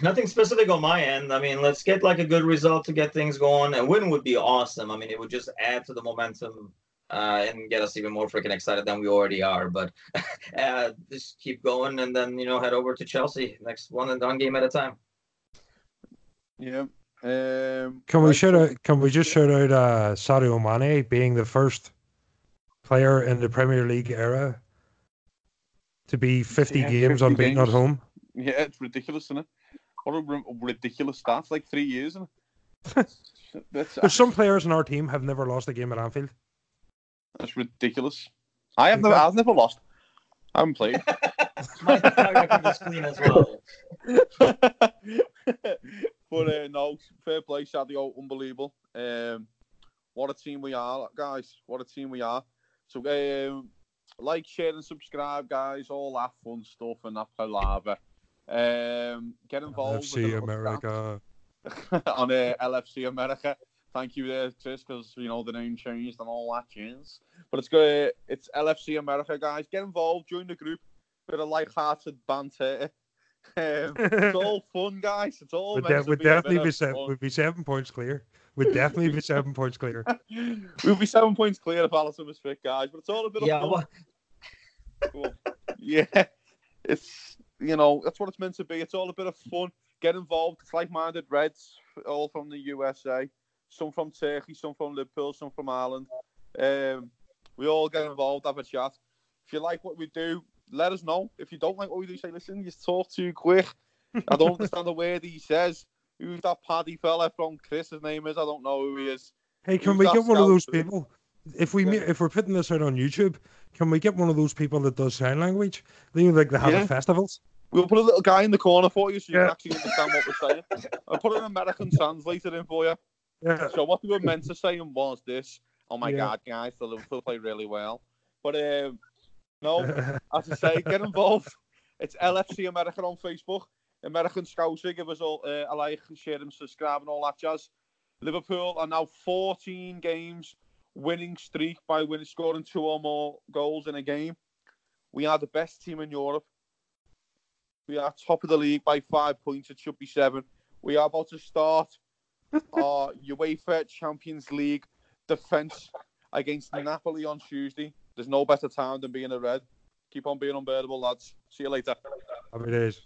Nothing specific on my end. I mean, let's get like a good result to get things going. A win would be awesome. I mean, it would just add to the momentum uh, and get us even more freaking excited than we already are. But uh, just keep going and then you know head over to Chelsea next one and done game at a time. Yeah. Um, Can we shout out? Can we just shout out uh, Sadio Mane being the first player in the Premier League era to be 50 Yeah, games 50 unbeaten at games. home? Yeah, it's ridiculous, isn't it? What a ridiculous stat! Like three years, isn't that's, There's some players in our team have never lost a game at Anfield. That's ridiculous. I have never, I've never lost. I haven't played. My record is clean as well. but uh, no, fair play, Sadio, unbelievable. Um, what a team we are, guys! What a team we are. So, um, like, share, and subscribe, guys. All that fun stuff and that palaver. Um, get involved FC with America. on uh, LFC America. Thank you there, Chris, because you know the name changed and all that changed. But it's good. It's LFC America, guys. Get involved, join the group. Bit of light-hearted banter. Um, it's all fun, guys. It's all We'd, de- we'd be definitely be seven. fun. We'd be seven points clear. We'd definitely be seven points clear. We'll be seven points clear if Alisson was fit, guys. But it's all a bit of fun. well, yeah, it's you know that's what it's meant to be. It's all a bit of fun. Get involved. It's like-minded Reds, all from the USA. Some from Turkey, some from Liverpool, some from Ireland. Um, we all get involved, have a chat. If you like what we do, let us know. If you don't like what we do, say, listen, you talk too quick. I don't understand the word he says. Who's that paddy fella from Chris's name is? I don't know who he is. Hey, can Who's we get one of those people? If we Yeah. ma- if we're putting this out on YouTube, can we get one of those people that does sign language? Know, like they have Yeah. at festivals. We'll put a little guy in the corner for you so you Yeah. can actually understand what we're saying. I'll put an American translator in for you. Yeah. So what we were meant to say was this. Oh my Yeah. god, guys, the Liverpool play really well. But um, no, as I say, get involved. It's LFC America on Facebook. American Scouser, give us all uh, a like, share and subscribe and all that jazz. Liverpool are now 14 games winning streak by winning scoring two or more goals in a game. We are the best team in Europe. We are top of the league by five points. It should be seven. We are about to start our UEFA Champions League defence against Napoli on Tuesday. There's no better time than being a red. Keep on being unbearable, lads. See you later. Happy days.